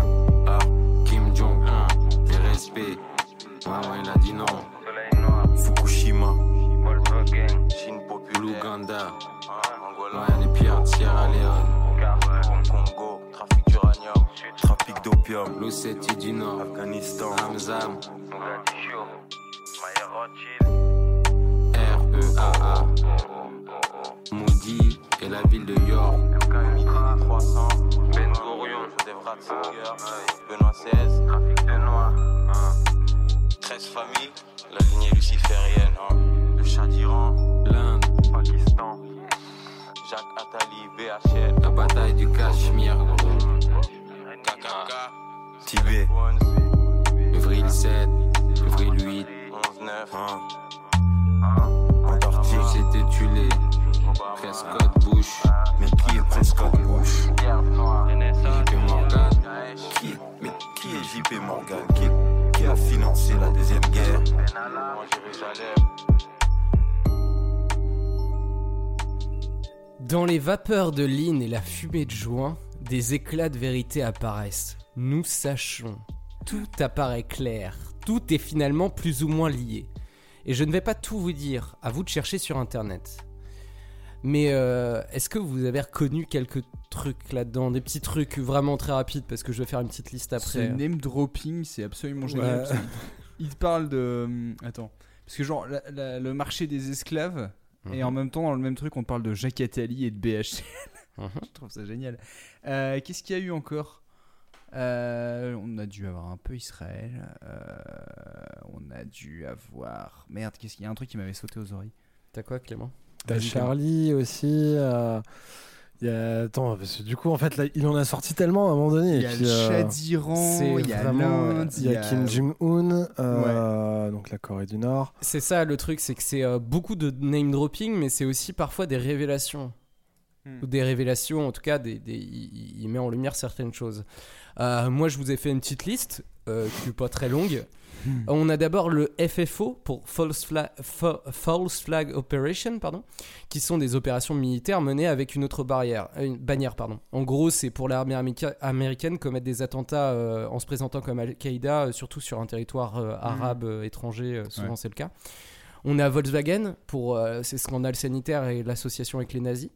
Ah. Kim Jong-un. Des respects. Maman, il a dit non. Fukushima. Chine populaire. L'Ouganda. Angola. les pirates, Sierra Leone. Congo. Trafic d'uranium. Trafic d'opium. L'Ossétie du Nord. Afghanistan. Hamzam. REAA. Moody et la ville de York. 300. Ben Gurion. Devrat Benoît XVI. Trafic de noix. 13 familles, la lignée luciférienne, hein. le chat d'Iran, l'Inde, Pakistan, Jacques Attali, BHL, la bataille du Cachemire, KKK, Tibet, Avril 7, Avril 8, 11 9, Antarctique, c'était Tulé, Prescott Bush, mais qui est Prescott Bush? JP Morgan, qui est, mais qui est JP Morgan, qui, qui a financé la deuxième guerre. Dans les vapeurs de l'îne et la fumée de joint, des éclats de vérité apparaissent. Nous sachons. Tout apparaît clair. Tout est finalement plus ou moins lié. Et je ne vais pas tout vous dire, à vous de chercher sur internet. Mais euh, est-ce que vous avez reconnu quelques trucs là-dedans? Des petits trucs vraiment très rapides parce que je vais faire une petite liste Ce après. name dropping, c'est absolument génial. Ouais. Il te parle de. hum, Attends. Parce que, genre, la- la- le marché des esclaves, et Mhm. en même temps, dans le même truc, on parle de Jacques Attali et de BHL. Mhm. Je trouve ça génial. Euh, Qu'est-ce qu'il y a eu encore? Euh, On a dû avoir un peu Israël. on a dû avoir. Merde, qu'est-ce qu'il y a? Un truc qui m'avait sauté aux oreilles. T'as quoi, Clément? T'as. Charlie aussi. euh, il y a... Attends, parce que du coup, en fait, là, il en a sorti tellement à un moment donné. Il y a puis, le euh, d'Iran, c'est il y a vraiment, l'Inde, Il y a Kim Jong-un, euh, donc la Corée du Nord. C'est ça le truc, c'est que c'est euh, beaucoup de name dropping, mais c'est aussi parfois des révélations. Hmm. Ou des révélations, en tout cas, des, des- il, il met en lumière certaines choses. Euh, moi, je vous ai fait une petite liste, euh, qui n'est pas très longue. Hmm. On a d'abord le FFO pour False Flag, Fa- False Flag Operation, pardon, qui sont des opérations militaires menées avec une autre barrière, euh, une bannière. Pardon. En gros, c'est pour l'armée américa- américaine commettre des attentats euh, en se présentant comme Al-Qaïda, euh, surtout sur un territoire euh, arabe étranger, souvent Ouais. c'est le cas. On a Volkswagen pour ces scandales sanitaires et l'association avec les nazis.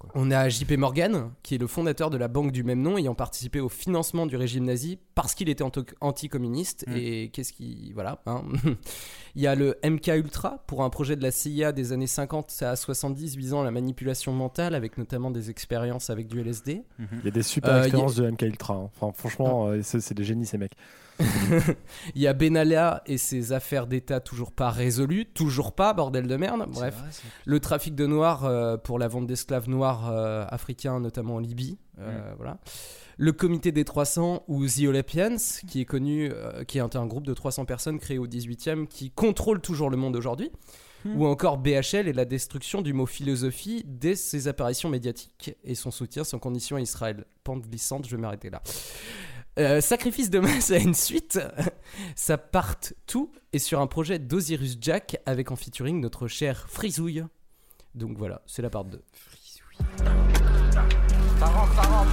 Quoi. On a JP Morgan, qui est le fondateur de la banque du même nom, ayant participé au financement du régime nazi parce qu'il était anticommuniste. Mm. Et qu'est-ce qui. Voilà. hein. Il y a le MK Ultra pour un projet de la CIA des années 50 à 70 visant la manipulation mentale, avec notamment des expériences avec du LSD. Il y a des super Euh, expériences de MK Ultra. hein. Enfin, franchement, euh, c'est c'est des génies, ces mecs. Il y a Benalla et ses affaires d'État toujours pas résolues, toujours pas, bordel de merde. Bref, vrai, le trafic de noirs euh, pour la vente d'esclaves noirs euh, africains, notamment en Libye. euh, Voilà. Le comité des 300 ou The Olympians, qui est connu, qui est un, un groupe de 300 personnes créé au 18e, qui contrôle toujours le monde aujourd'hui. Ou encore BHL et la destruction du mot philosophie dès ses apparitions médiatiques et son soutien sans condition à Israël. Pente glissante, je vais m'arrêter là. Euh, sacrifice de masse à une suite, ça part tout et sur un projet d'Osiris Jack avec en featuring notre cher Frisouille. Donc voilà, c'est la part 2. Ça rentre, ça rentre.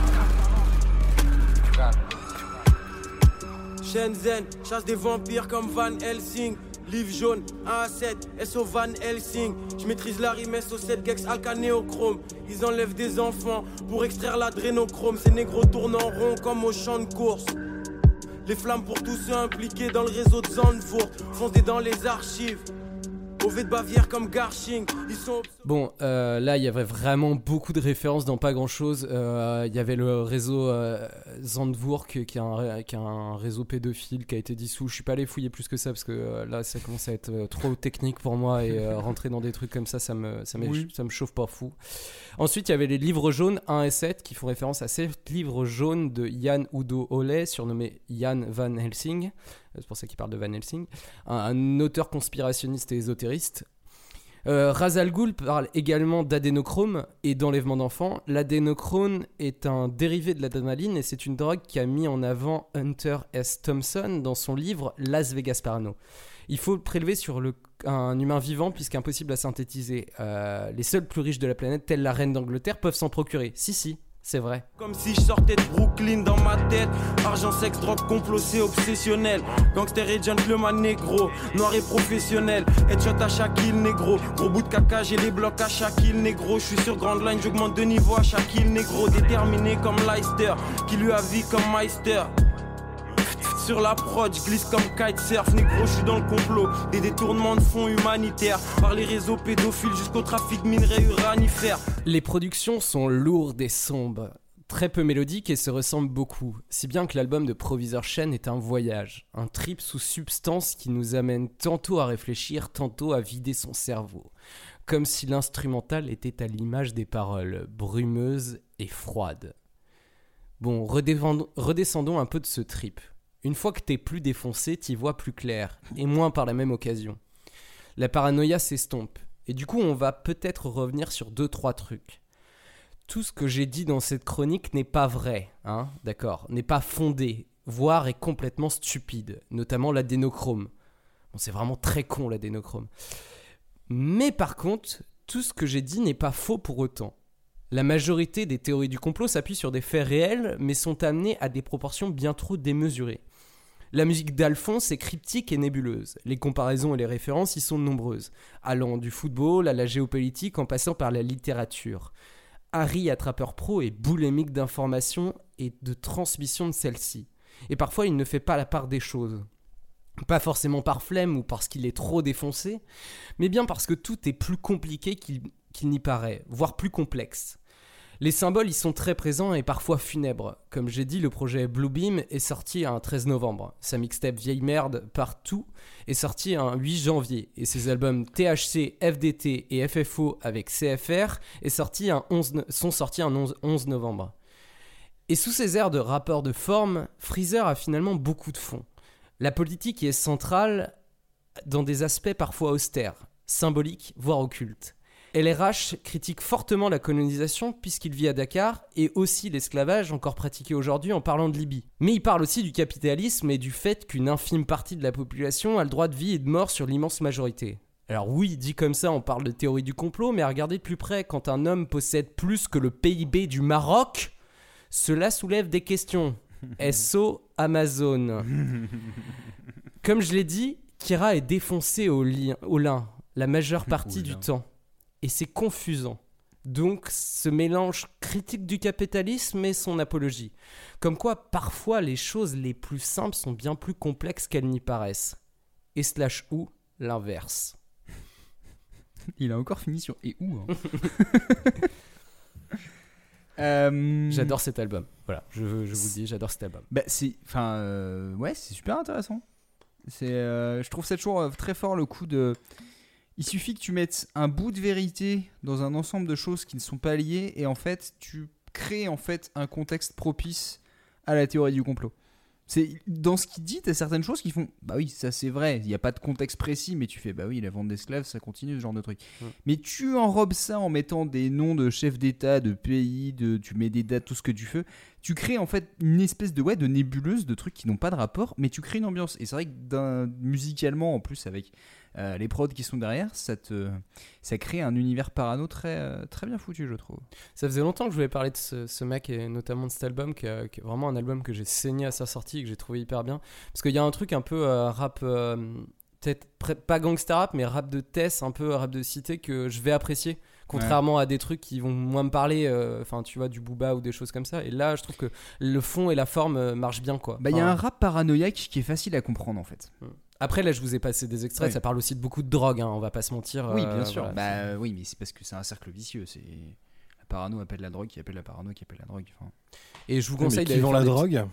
Shenzhen, chasse des vampires comme Van Helsing. Livre jaune, 1 à 7, SO Van Helsing. Je maîtrise la rime SO7 Gex Alcanéochrome. Ils enlèvent des enfants pour extraire l'adrénochrome. Ces négros tournent en rond comme au champ de course. Les flammes pour tous ceux impliqués dans le réseau de Zandvoort. Fondés dans les archives. Au V de Bavière comme Garching. Ils sont. Bon, euh, là, il y avait vraiment beaucoup de références dans pas grand-chose. Euh, Il y avait le réseau euh, Zandvoort, qui est, un, ré- qui est un réseau pédophile qui a été dissous. Je suis pas allé fouiller plus que ça, parce que euh, là, ça commence à être euh, trop technique pour moi, et euh, rentrer dans des trucs comme ça, ça me, ça, m'est- Oui. ça me chauffe pas fou. Ensuite, il y avait les livres jaunes 1 et 7, qui font référence à sept livres jaunes de Jan Udo Ole, surnommé Jan Van Helsing. C'est pour ça qu'il parle de Van Helsing. Un, auteur conspirationniste et ésotériste. Euh, Raz Al Ghul parle également d'adénochrome et d'enlèvement d'enfants. L'adénochrome est un dérivé de l'adrénaline et c'est une drogue qui a mis en avant Hunter S. Thompson dans son livre Las Vegas Parano. Il faut le prélever sur le, un humain vivant puisqu'impossible à synthétiser. Euh, les seuls plus riches de la planète, tels la reine d'Angleterre, peuvent s'en procurer. Si, si, c'est vrai. Comme si je sortais de Brooklyn dans ma tête. Argent, sexe, drogue, complot, c'est obsessionnel. Gangster et gentleman négro, noir et professionnel. Headshot à chaque île négro. Gros bout de caca, j'ai les blocs à chaque île négro. Je suis sur Grand Line, j'augmente de niveau à chaque île négro. Déterminé comme Leicester, qui lui a vie comme Meister. Sur la prod, glisse comme kitesurf, négro, je suis dans le complot. Des détournements de fonds humanitaires, par les réseaux pédophiles jusqu'au trafic minerais uranifères. Les productions sont lourdes et sombres. très peu mélodique et se ressemble beaucoup, si bien que l'album de Provisor Chen est un voyage, un trip sous substance qui nous amène tantôt à réfléchir, tantôt à vider son cerveau, comme si l'instrumental était à l'image des paroles, brumeuses et froides. Bon, redescendons un peu de ce trip. Une fois que t'es plus défoncé, t'y vois plus clair, et moins par la même occasion. La paranoïa s'estompe, et du coup on va peut-être revenir sur deux trois trucs. Tout ce que j'ai dit dans cette chronique n'est pas vrai, hein, d'accord, n'est pas fondé, voire est complètement stupide, notamment l'adénochrome. Bon, c'est vraiment très con l'adénochrome. Mais par contre, tout ce que j'ai dit n'est pas faux pour autant. La majorité des théories du complot s'appuient sur des faits réels, mais sont amenées à des proportions bien trop démesurées. La musique d'Alphonse est cryptique et nébuleuse. Les comparaisons et les références y sont nombreuses, allant du football à la géopolitique en passant par la littérature. Harry attrapeur pro est boulimique d'informations et de transmission de celles-ci. Et parfois il ne fait pas la part des choses. Pas forcément par flemme ou parce qu'il est trop défoncé, mais bien parce que tout est plus compliqué qu'il n'y paraît, voire plus complexe. Les symboles y sont très présents et parfois funèbres. Comme j'ai dit, le projet Bluebeam est sorti un 13 novembre. Sa mixtape Vieille Merde Partout est sorti un 8 janvier. Et ses albums THC, FDT et FFO avec CFR est sorti un 11 no- sont sortis un 11, 11 novembre. Et sous ces airs de rappeur de forme, Freezer a finalement beaucoup de fond. La politique y est centrale dans des aspects parfois austères, symboliques, voire occultes. LRH critique fortement la colonisation puisqu'il vit à Dakar et aussi l'esclavage encore pratiqué aujourd'hui en parlant de Libye. Mais il parle aussi du capitalisme et du fait qu'une infime partie de la population a le droit de vie et de mort sur l'immense majorité. Alors oui, dit comme ça, on parle de théorie du complot, mais à regarder de plus près, quand un homme possède plus que le PIB du Maroc, cela soulève des questions. SO Amazon. Comme je l'ai dit, Kira est défoncé au, li- au lin la majeure partie du temps. Et c'est confusant. Donc ce mélange critique du capitalisme et son apologie. Comme quoi parfois les choses les plus simples sont bien plus complexes qu'elles n'y paraissent. Et slash ou l'inverse. Il a encore fini sur et où hein. Euh, J'adore cet album. Voilà, je, je vous le dis, j'adore cet album. Bah, c'est, enfin, euh, ouais, c'est super intéressant. C'est, euh, je trouve ça toujours très fort le coup de. Il suffit que tu mettes un bout de vérité dans un ensemble de choses qui ne sont pas liées et en fait, tu crées en fait un contexte propice à la théorie du complot. C'est dans ce qu'il dit, t'as certaines choses qui font bah oui, ça c'est vrai. Il n'y a pas de contexte précis, mais tu fais bah oui, la vente d'esclaves, ça continue ce genre de truc. Mais tu enrobes ça en mettant des noms de chefs d'État, de pays, de tu mets des dates, tout ce que tu veux. Tu crées en fait une espèce de ouais de nébuleuse de trucs qui n'ont pas de rapport, mais tu crées une ambiance. Et c'est vrai que musicalement en plus avec euh, les prods qui sont derrière, ça crée un univers parano très bien foutu, je trouve. Ça faisait longtemps que je voulais parler de ce, mec et notamment de cet album qui, est- vraiment un album que j'ai saigné à sa sortie et que j'ai trouvé hyper bien. Parce qu'il y a un truc un peu euh, rap, euh, peut-être pas gangsta rap, mais rap de Tess, un peu rap de cité que je vais apprécier. Contrairement à des trucs qui vont moins me parler, euh, enfin tu vois, du booba ou des choses comme ça. Et là, je trouve que le fond et la forme euh, marchent bien quoi. Bah il y a un rap paranoïaque qui est facile à comprendre en fait. Après, là, je vous ai passé des extraits, ça parle aussi de beaucoup de drogue, hein, on va pas se mentir. Oui, euh, bien sûr. voilà, bah euh, oui, mais c'est parce que c'est un cercle vicieux. C'est la parano appelle la drogue, qui appelle la parano, qui appelle la drogue. Enfin... Et je vous Oui, mais conseille qui vend la des drogue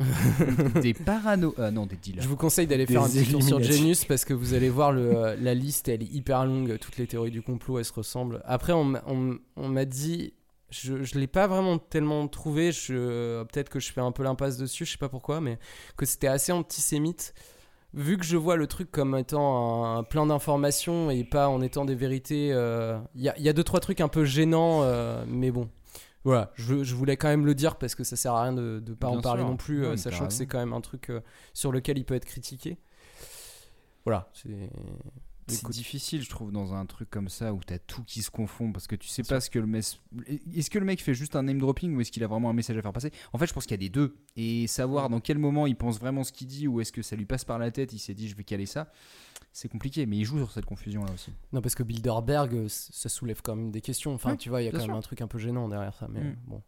des parano, euh, non des dealers. Je vous conseille d'aller faire un petit tour sur. Genius parce que vous allez voir le, euh, la liste, elle est hyper longue. Toutes les théories du complot, elles se ressemblent. Après, on, m'a- on- on m'a dit, je, je l'ai pas vraiment tellement trouvé. Je, peut-être que je fais un peu l'impasse dessus, je sais pas pourquoi, mais que c'était assez antisémite. Vu que je vois le truc comme étant un, plein d'informations et pas en étant des vérités, euh, il y, a, y a deux trois trucs un peu gênants, euh, mais bon. Voilà, je, je voulais quand même le dire parce que ça sert à rien de ne pas en parler sûr. non plus, euh, sachant que c'est quand même un truc euh, sur lequel il peut être critiqué. Voilà, c'est. C'est difficile, je trouve, dans un truc comme ça où t'as tout qui se confond parce que tu sais pas ce que le mec. Est-ce que le mec fait juste un name dropping ou est-ce qu'il a vraiment un message à faire passer? En fait, je pense qu'il y a des deux. Et savoir dans quel moment il pense vraiment ce qu'il dit ou est-ce que ça lui passe par la tête, il s'est dit je vais caler ça, c'est compliqué. Mais il joue sur cette confusion là aussi. Non, parce que Bilderberg, euh, ça soulève quand même des questions. Enfin, tu vois, il y a quand même un truc un peu gênant derrière ça. Mais Mm. bon.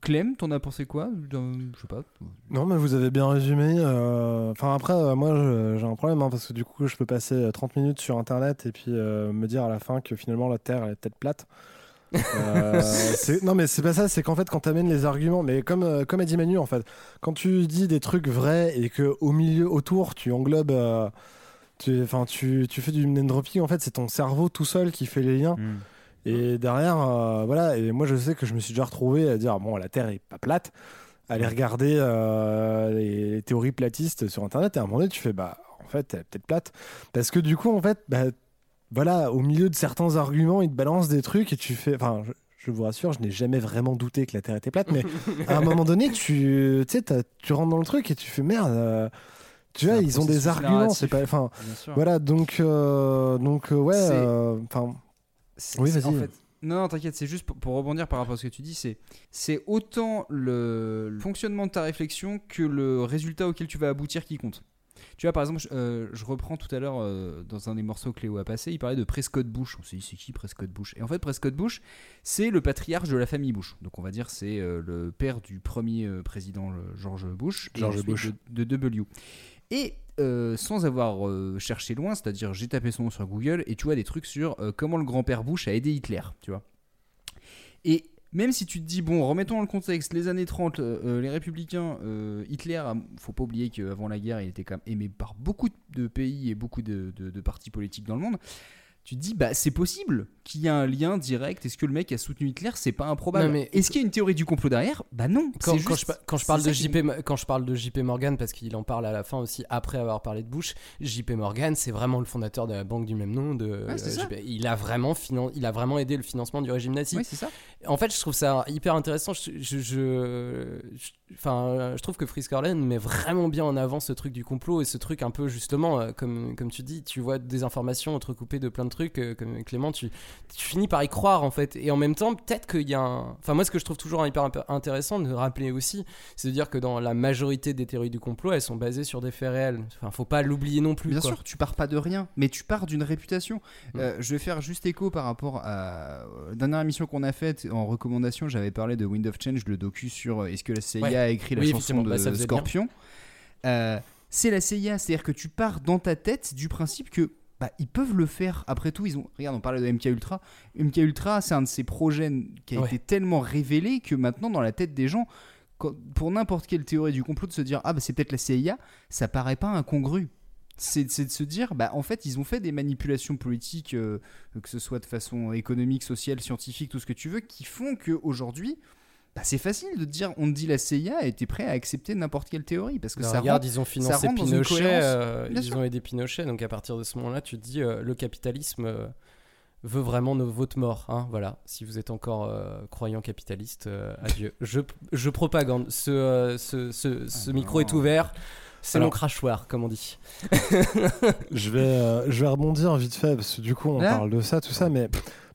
Clem, t'en as pensé quoi? Je sais pas. Non, mais vous avez bien résumé. euh, Enfin, après, euh, moi, j'ai un problème hein, parce que du coup, je peux passer euh, 30 minutes sur Internet et puis euh, me dire à la fin que finalement la Terre elle est peut-être plate. Euh, c'est- non mais c'est pas ça, c'est qu'en fait quand t'amènes les arguments, mais comme euh, comme a dit Manu en fait, quand tu dis des trucs vrais et que au milieu, autour, tu englobes, euh, tu, enfin tu, tu fais du name dropping en fait, c'est ton cerveau tout seul qui fait les liens. Mm. Et derrière, euh, voilà, et moi je sais que je me suis déjà retrouvé à dire bon la Terre est pas plate, aller regarder euh, les, les théories platistes sur internet et à un moment donné tu fais bah en fait elle est peut-être plate parce que du coup en fait bah voilà, au milieu de certains arguments, ils te balancent des trucs et tu fais. Enfin, je, je vous rassure, je n'ai jamais vraiment douté que la Terre était plate, mais à un moment donné, tu, tu sais, t'as- tu rentres dans le truc et tu fais merde. euh, tu vois, ils ont des arguments, c'est pas. Enfin, voilà, donc, euh, donc ouais. Enfin, oui, vas-y. en fait- non, non, t'inquiète, c'est juste pour, pour rebondir par rapport à ce que tu dis, c'est c'est autant le, le fonctionnement de ta réflexion que le résultat auquel tu vas aboutir qui compte. Tu vois, par exemple, je, euh, je reprends tout à l'heure euh, dans un des morceaux que Léo a passé, il parlait de Prescott Bush. On s'est dit, c'est qui Prescott Bush? Et en fait, Prescott Bush, c'est le patriarche de la famille Bush. Donc, on va dire, c'est euh, le père du premier président, George Bush, George Bush. de, de W. Et euh, sans avoir euh, cherché loin, c'est-à-dire j'ai tapé son nom sur Google et tu vois des trucs sur euh, comment le grand-père Bush a aidé Hitler, tu vois. Et même si tu te dis, bon, remettons dans le contexte, les années 30, euh, euh, les républicains, euh, Hitler, a- faut pas oublier qu'avant la guerre, il était quand même aimé par beaucoup de pays et beaucoup de partis politiques dans le monde. Tu te dis, bah c'est possible qu'il y ait un lien direct. Est-ce que le mec a soutenu Hitler? C'est pas improbable. Mais- Est-ce qu'il y a une théorie du complot derrière? Bah non. Quand, je, quand parle de qui JP, quand je parle de JP Morgan, parce qu'il en parle à la fin aussi après avoir parlé de Bush, JP Morgan, c'est vraiment le fondateur de la banque du même nom. De, Ouais, c'est euh. JP. Il a vraiment finan- il a vraiment aidé le financement du régime nazi. Ouais, c'est ça. En fait, je trouve ça hyper intéressant. Je, je, je- je- enfin, je trouve que Frisk Orlen met vraiment bien en avant ce truc du complot et ce truc un peu justement, euh, comme, comme tu dis, tu vois des informations entrecoupées de plein de trucs, euh, comme Clément, tu, tu finis par y croire en fait. Et en même temps, peut-être qu'il y a un. Enfin, moi, ce que je trouve toujours hyper intéressant de rappeler aussi, c'est de dire que dans la majorité des théories du complot, elles sont basées sur des faits réels. Enfin, faut pas l'oublier non plus. Bien quoi. sûr, tu pars pas de rien, mais tu pars d'une réputation. Mm. Euh, je vais faire juste écho par rapport à la dernière émission qu'on a faite en recommandation. J'avais parlé de Wind of Change, le docu sur euh, est-ce que la CIA Ouais. a écrit la Oui, chanson effectivement, de bah. Scorpion. Euh, c'est la CIA, c'est-à-dire que tu pars dans ta tête du principe que bah, ils peuvent le faire. Après tout, ils ont. Regarde, on parlait de MK Ultra. MK Ultra, c'est un de ces projets qui a Ouais. été tellement révélé que maintenant, dans la tête des gens, quand- pour n'importe quelle théorie du complot, de se dire ah bah c'est peut-être la CIA, ça paraît pas incongru. C'est c'est de se dire bah en fait ils ont fait des manipulations politiques, euh, que ce soit de façon économique, sociale, scientifique, tout ce que tu veux, qui font que aujourd'hui bah, c'est facile de dire on te dit la CIA t'es prêt à accepter n'importe quelle théorie parce que ça regarde, rentre- ils ont financé Pinochet, euh, ils sûr. ont aidé Pinochet, donc à partir de ce moment-là, tu te dis euh, le capitalisme euh, veut vraiment nos- votre mort. Hein, voilà, si vous êtes encore euh, croyant capitaliste, euh, adieu. je, je propagande. Ce, euh, ce, ce, ce micro est ouvert. C'est mon crachoir, comme on dit. je vais, euh, je vais rebondir vite fait parce que du coup on Ah. parle de ça, tout ça, mais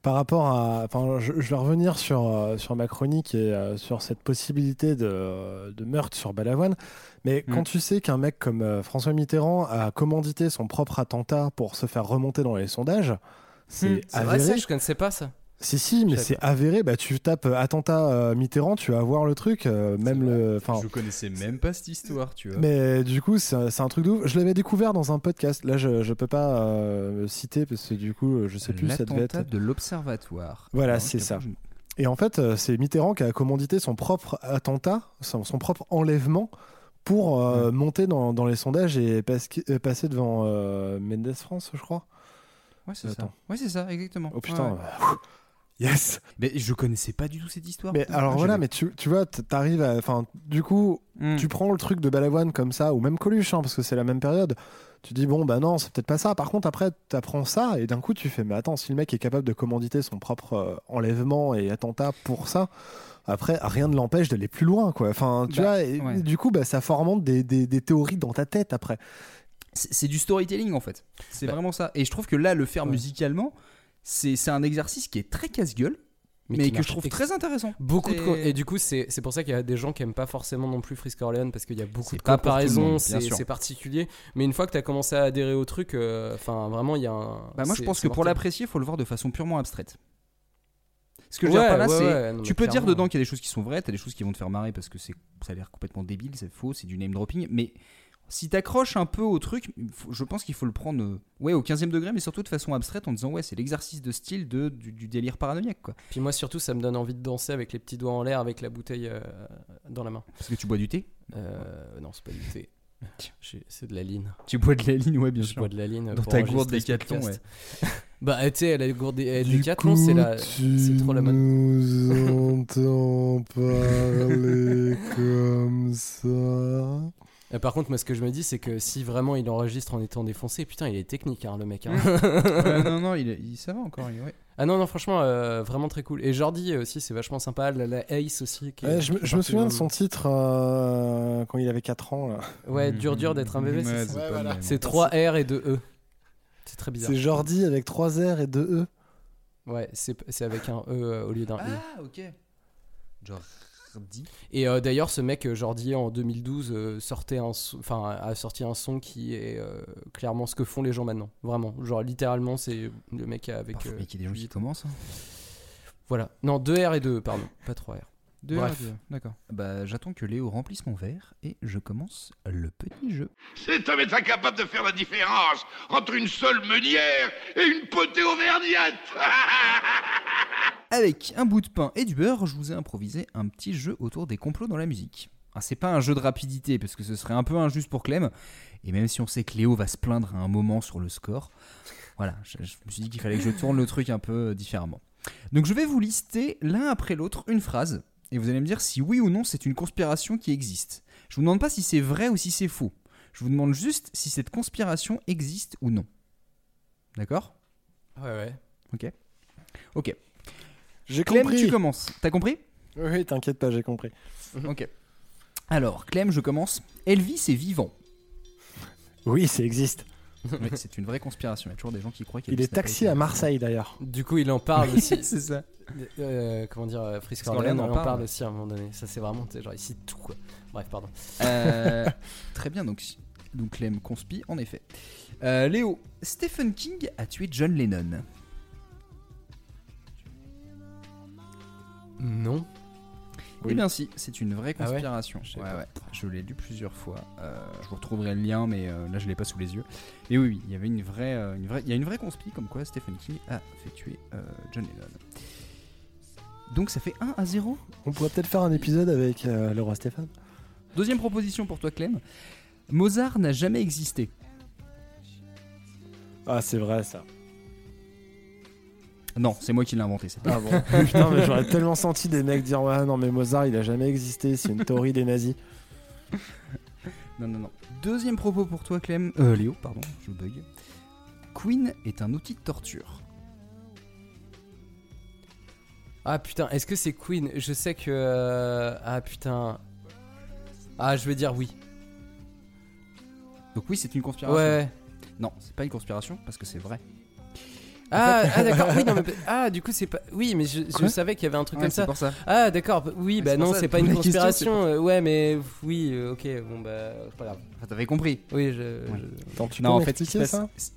par rapport à, enfin, je, je vais revenir sur euh, sur ma chronique et euh, sur cette possibilité de, de meurtre sur Balavoine. Mais Mm. quand tu sais qu'un mec comme euh, François Mitterrand a commandité son propre attentat pour se faire remonter dans les sondages, c'est Hmm, c'est vrai avéré. ça, je connaissais pas ça. Si, si, mais c'est avéré. Bah, tu tapes euh, attentat euh, Mitterrand, tu vas voir le truc. euh, même le. Je connaissais même pas cette histoire, tu vois. mais du coup, c'est un truc de ouf. Je l'avais découvert dans un podcast. Là, je, je peux pas euh, citer parce que du coup, je sais plus. Ça devait L'attentat être. de l'observatoire. Voilà, c'est ça. je- Et en fait, euh, c'est Mitterrand qui a commandité son propre attentat, son, son propre enlèvement pour euh, monter dans, dans les sondages et euh, passer devant euh, Mendes France, je crois. Ouais, c'est ça. Ouais, c'est ça, exactement. Oh putain. Ouais, ouais. Yes. Mais je connaissais pas du tout cette histoire. Mais alors Ah, voilà, j'avais- mais tu, tu vois, t'arrives à. Enfin, du coup, Mm. tu prends le truc de Balavoine comme ça, ou même Coluche, hein, parce que c'est la même période. Tu dis, bon, bah non, c'est peut-être pas ça. Par contre, après, t'apprends ça, et d'un coup, tu fais, mais attends, si le mec est capable de commanditer son propre euh, enlèvement et attentat pour ça, après, rien ne l'empêche d'aller plus loin, quoi. Enfin, tu Bah, vois, et ouais. du coup, bah, ça formente des, des- des théories dans ta tête après. C'est c'est du storytelling en fait. C'est vraiment ça. Et je trouve que là, le faire musicalement, c'est c'est un exercice qui est très casse-gueule, mais, que je trouve ex- très intéressant. Beaucoup de co- et du coup c'est c'est pour ça qu'il y a des gens qui aiment pas forcément non plus Frisk Orleans parce qu'il y a beaucoup C'est de comparaisons, c'est particulier. Mais une fois que tu as commencé à adhérer au truc, euh, enfin vraiment il y a un. Bah, moi, je pense que pour l'apprécier, il faut le voir de façon purement abstraite. Ce que je veux dire par là, ouais, c'est. ouais, non, tu peux dire dedans qu'il y a des choses qui sont vraies, t'as des choses qui vont te faire marrer parce que c'est ça a l'air complètement débile, c'est faux, c'est du name dropping, mais Si t'accroches un peu au truc, je pense qu'il faut le prendre euh, ouais, au 15e degré, mais surtout de façon abstraite en disant ouais, c'est l'exercice de style de, du, du délire paranoïaque. Quoi. Puis moi surtout, ça me donne envie de danser avec les petits doigts en l'air, avec la bouteille euh, dans la main. Parce que tu bois du thé? Euh, non, c'est pas du thé. C'est de la ligne. Tu bois de la ligne, ouais, bien Je sûr. bois de la ligne Dans ta gourde Décathlon, ouais. bah, tu sais, la gourde Décathlon, c'est la... c'est trop la mode. nous entends parler comme ça. Euh, par contre, moi, ce que je me dis, c'est que si vraiment il enregistre en étant défoncé, putain, il est technique, hein, le mec. hein. Ouais, non, non, il, il- ça va encore. il- ouais. Ah non, non, franchement, euh, vraiment très cool. Et Jordi aussi, c'est vachement sympa. La, la Ace aussi. qui Ouais, je, me- qui est je me partie souviens de son titre euh, quand il avait 4 ans. là. Ouais, dur, dur d'être un bébé, Ouais, c'est c'est ça pas voilà. le même. C'est 3 R et 2 E. C'est très bizarre. C'est Jordi avec 3 R et 2 E. Ouais, c'est c'est avec un E euh, au lieu d'un I. Ah, ok. Jordi. Et euh, d'ailleurs, ce mec, euh, Jordi, en 2012, euh, sortait un son- enfin, a sorti un son qui est euh, clairement ce que font les gens maintenant. Vraiment. Genre, littéralement, c'est le mec avec. Parfois, euh, mais qu'il y a des gens qui commencent. hein. Voilà. Non, 2 R et 2 E, pardon. Pas 3 R. Deux Bref. heures, deux. D'accord. Bah, j'attends que Léo remplisse mon verre et je commence le petit jeu. Cet homme est incapable de faire la différence entre une seule meunière et une potée auvergnate. Avec un bout de pain et du beurre, je vous ai improvisé un petit jeu autour des complots dans la musique. Ah, c'est pas un jeu de rapidité parce que ce serait un peu injuste pour Clem. Et même si on sait que Léo va se plaindre à un moment sur le score, voilà, je, je me suis dit qu'il fallait que je tourne le truc un peu euh, différemment. Donc je vais vous lister l'un après l'autre une phrase et vous allez me dire si oui ou non c'est une conspiration qui existe. Je vous demande pas si c'est vrai ou si c'est faux. Je vous demande juste si cette conspiration existe ou non. D'accord? Ouais, ouais. Ok. Ok. J'ai Clem, compris. tu commences. T'as compris? Oui, t'inquiète pas, j'ai compris. Ok. Alors, Clem, je commence. Elvis est vivant. Oui, ça existe. Oui, c'est une vraie conspiration. Il y a toujours des gens qui croient qu'il Il est taxi à Marseille d'ailleurs. Du coup, il en parle aussi. c'est ça. Euh, comment dire, euh, Frisk en on en parle. parle. aussi à un moment donné. Ça, c'est vraiment, tu sais, genre, il cite tout, quoi. Bref, pardon. Euh, très bien, donc, donc Clem conspi, en effet. Euh, Léo, Stephen King a tué John Lennon. Non. Eh bien si, c'est une vraie Ah ouais conspiration. Je sais ouais, pas. ouais. Je l'ai lu plusieurs fois. Euh, je vous retrouverai le lien, mais euh, là je l'ai pas sous les yeux. Et oui, oui, il y avait une vraie, euh, une vraie, il y a une vraie conspi comme quoi Stephen King a fait tuer euh, John Lennon. Donc ça fait 1 à 0. On pourrait peut-être faire un épisode avec euh, le roi Stéphane. Deuxième proposition pour toi, Clem. Mozart n'a jamais existé. Ah, c'est vrai ça. Non, c'est moi qui l'ai inventé. C'est Ah bon Putain, mais j'aurais tellement senti des mecs dire Ouais, non, mais Mozart il a jamais existé, c'est une théorie des nazis. Non, non, non. Deuxième propos pour toi, Clem. Euh, Léo, pardon, je bug. Queen est un outil de torture. Ah putain, est-ce que c'est Queen? Je sais que. euh, Ah putain. Ah, je vais dire oui. Donc oui, c'est une conspiration. Ouais. Non, c'est pas une conspiration parce que c'est vrai. Ah, ah, d'accord, oui, non, mais. Ah, du coup, c'est pas. Oui, mais je, savais qu'il y avait un truc Ouais, comme ça. pour ça. Ah, d'accord, oui, bah non, c'est pas une conspiration. euh, ouais, mais oui, euh, ok, bon, bah, c'est pas grave. Enfin, t'avais compris. Oui, je. je- Attends, tu non, en fait, ce qui se m'expliquer passe, ça?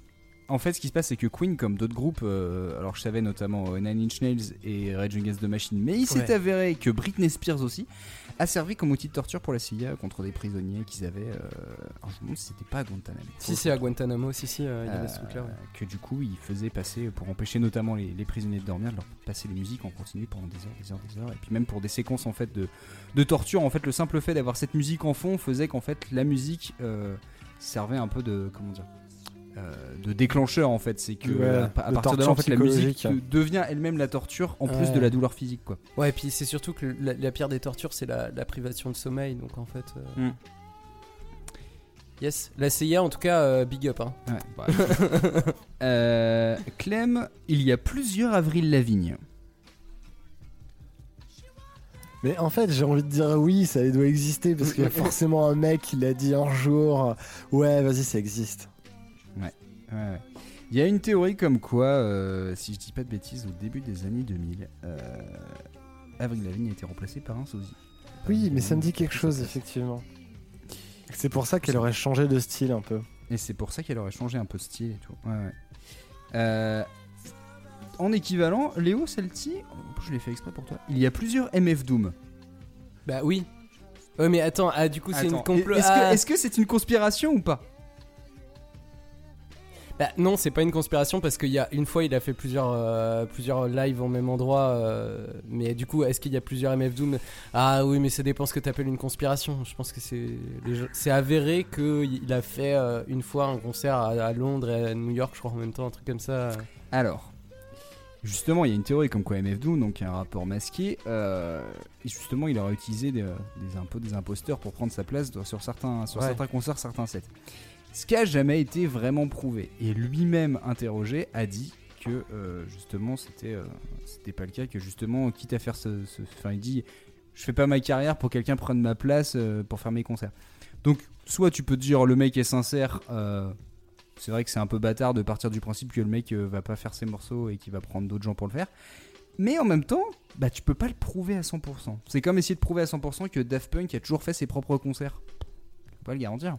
en fait, ce qui se passe, c'est que Queen, comme d'autres groupes, euh, alors je savais notamment euh, Nine Inch Nails et Rage Against the Machine, mais il s'est Ouais. avéré que Britney Spears aussi a servi comme outil de torture pour la CIA contre des prisonniers qu'ils avaient. euh, alors, je me demande si c'était pas à Guantanamo. Si, c'est à Guantanamo, si, si, euh, il y avait ce Euh, truc-là. ouais. que du coup ils faisaient passer pour empêcher notamment les, les prisonniers de dormir de leur passer les musiques en continu pendant des heures des heures des heures et puis même pour des séquences en fait de, de torture en fait le simple fait d'avoir cette musique en fond faisait qu'en fait la musique euh, servait un peu de comment dire de déclencheur en fait c'est que Ouais, à, partir de là en fait la musique devient elle-même la torture en plus de la douleur physique quoi Ouais, et puis c'est surtout que la, la pire des tortures, c'est la, la privation de sommeil, donc en fait. euh, Mm. Yes, la CIA en tout cas, euh, big up. Hein. Ouais, bah, Euh, Clem il y a plusieurs Avril Lavigne Mais en fait, j'ai envie de dire oui, ça doit exister parce qu'il y a forcément un mec qui l'a dit un jour. Ouais, vas-y, ça existe. Ouais, ouais, ouais. Il y a une théorie comme quoi, euh, si je dis pas de bêtises, au début des années 2000, euh, Avril Lavigne a été remplacée par un sosie. Oui, mais ça me dit quelque chose, effectivement. C'est pour ça qu'elle aurait changé de style un peu. Et c'est pour ça qu'elle aurait changé un peu de style et tout. Ouais, ouais. Euh, en équivalent, Léo, celle-ci, je l'ai fait exprès pour toi. Il y a plusieurs MF Doom. Bah oui. Ouais, mais attends, ah, du coup, c'est une complot. Est-ce ah. que est-ce que c'est une conspiration ou pas? Bah, non, c'est pas une conspiration parce qu'il y a une fois, il a fait plusieurs, euh, plusieurs lives au même endroit. euh, mais du coup, est-ce qu'il y a plusieurs MF Doom? Ah oui, mais ça dépend ce que tu appelles une conspiration. Je pense que c'est avéré qu'il a fait euh, une fois un concert à, à Londres et à New York, je crois en même temps, un truc comme ça. Alors, justement, il y a une théorie comme quoi MF Doom, donc un rapport masqué, et justement, il aurait utilisé des, des, impo- des imposteurs pour prendre sa place sur certains, sur Ouais. certains concerts, certains sets. Ce qui a jamais été vraiment prouvé. Et lui-même interrogé a dit que euh, justement c'était euh, c'était pas le cas, que justement, quitte à faire ce. Enfin, il dit je fais pas ma carrière pour que quelqu'un prenne ma place euh, pour faire mes concerts. Donc, soit tu peux te dire le mec est sincère, euh, c'est vrai que c'est un peu bâtard de partir du principe que le mec va pas faire ses morceaux et qu'il va prendre d'autres gens pour le faire. Mais en même temps, bah tu peux pas le prouver à 100%. C'est comme essayer de prouver à 100% que Daft Punk a toujours fait ses propres concerts. Tu peux pas le garantir.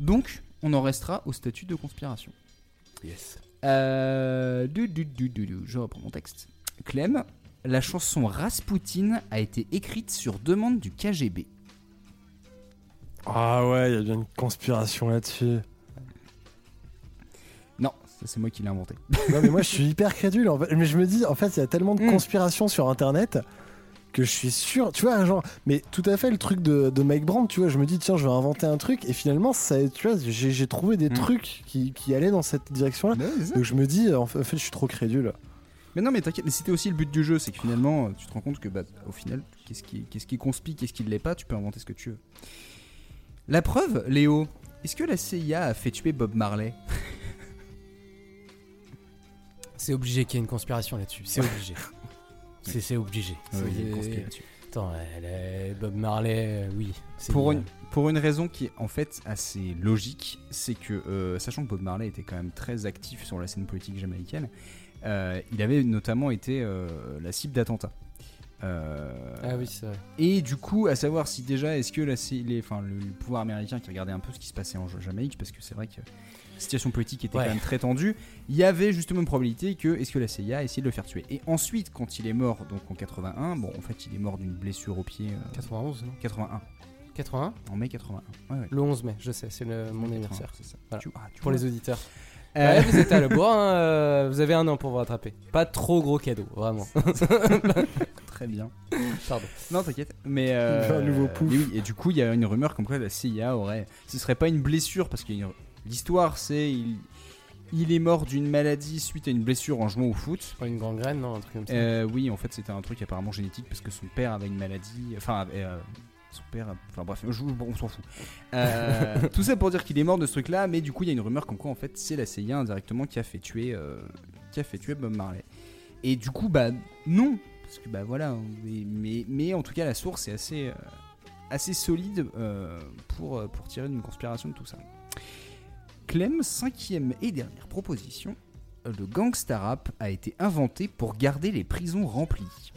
Donc, on en restera au statut de conspiration. Yes. Euh, du, du, du, du, du, je reprends mon texte. Clem, la chanson Rasputin a été écrite sur demande du KGB. Ah ouais, il y a bien une conspiration là-dessus. Non, ça c'est moi qui l'ai inventé. Non mais moi je suis hyper crédule en fait. Mais je me dis en fait il y a tellement de Mm. conspirations sur internet que je suis sûr, tu vois, genre, mais tout à fait le truc de, de Mike Brandt, tu vois, je me dis tiens je vais inventer un truc et finalement ça, tu vois, j'ai j'ai trouvé des Mm. trucs qui, qui allaient dans cette direction-là. Bah ouais. Donc je me dis en fait, en fait, je suis trop crédule. Mais non, mais t'inquiète, mais c'était aussi le but du jeu, c'est que finalement, euh, tu te rends compte que, bah, au final, qu'est-ce qui, qu'est-ce qui conspire, qu'est-ce qui ne l'est pas, tu peux inventer ce que tu veux. La preuve, Léo, est-ce que la CIA a fait tuer Bob Marley? C'est obligé qu'il y ait une conspiration là-dessus. C'est obligé. C'est c'est obligé. Oui. Attends, elle Bob Marley, euh, oui. c'est pour bien. une, pour une raison qui est en fait assez logique, c'est que, euh, sachant que Bob Marley était quand même très actif sur la scène politique jamaïcaine, euh, il avait notamment été euh, la cible d'attentats. Euh, Ah oui, c'est vrai. Et du coup, à savoir si déjà, est-ce que la, C- les, enfin, le, le pouvoir américain qui regardait un peu ce qui se passait en Jamaïque, parce que c'est vrai que situation politique était Ouais. quand même très tendue, il y avait justement une probabilité que est-ce que la CIA a essayé de le faire tuer? Et ensuite, quand il est mort, donc en 81, bon, en fait, il est mort d'une blessure au pied. euh, 91, non? 81. 81 En mai 81. Ouais, ouais. Le 11 mai, je sais, c'est le- mon 80, anniversaire. c'est ça. Voilà. Tu- ah, tu pour vois. les auditeurs. Euh, Ouais, vous êtes à la bourre, hein, euh, vous avez un an pour vous rattraper. Pas trop gros cadeau, vraiment. Très bien. Pardon. Non, t'inquiète. Mais, euh, Un nouveau pouf. mais oui, et du coup, il y a une rumeur comme quoi la CIA aurait. Ce serait pas une blessure, parce que l'histoire, c'est. Il... il est mort d'une maladie suite à une blessure en jouant au foot. Pas une gangrène, non Un truc comme ça. Euh, oui, en fait, c'était un truc apparemment génétique, parce que son père avait une maladie. Enfin, avait, euh, son père. Enfin, bref, je- bon, on s'en fout. Euh, tout ça pour dire qu'il est mort de ce truc-là, mais du coup, il y a une rumeur comme quoi, en fait, c'est la CIA indirectement qui a fait tuer, qui a fait tuer Bob Marley. Et du coup, bah, non. Parce que, bah, voilà. Mais, mais, mais en tout cas, la source est assez, assez solide pour, pour tirer une conspiration de tout ça. Clem, cinquième et dernière proposition. Le gangsta rap a été inventé pour garder les prisons remplies.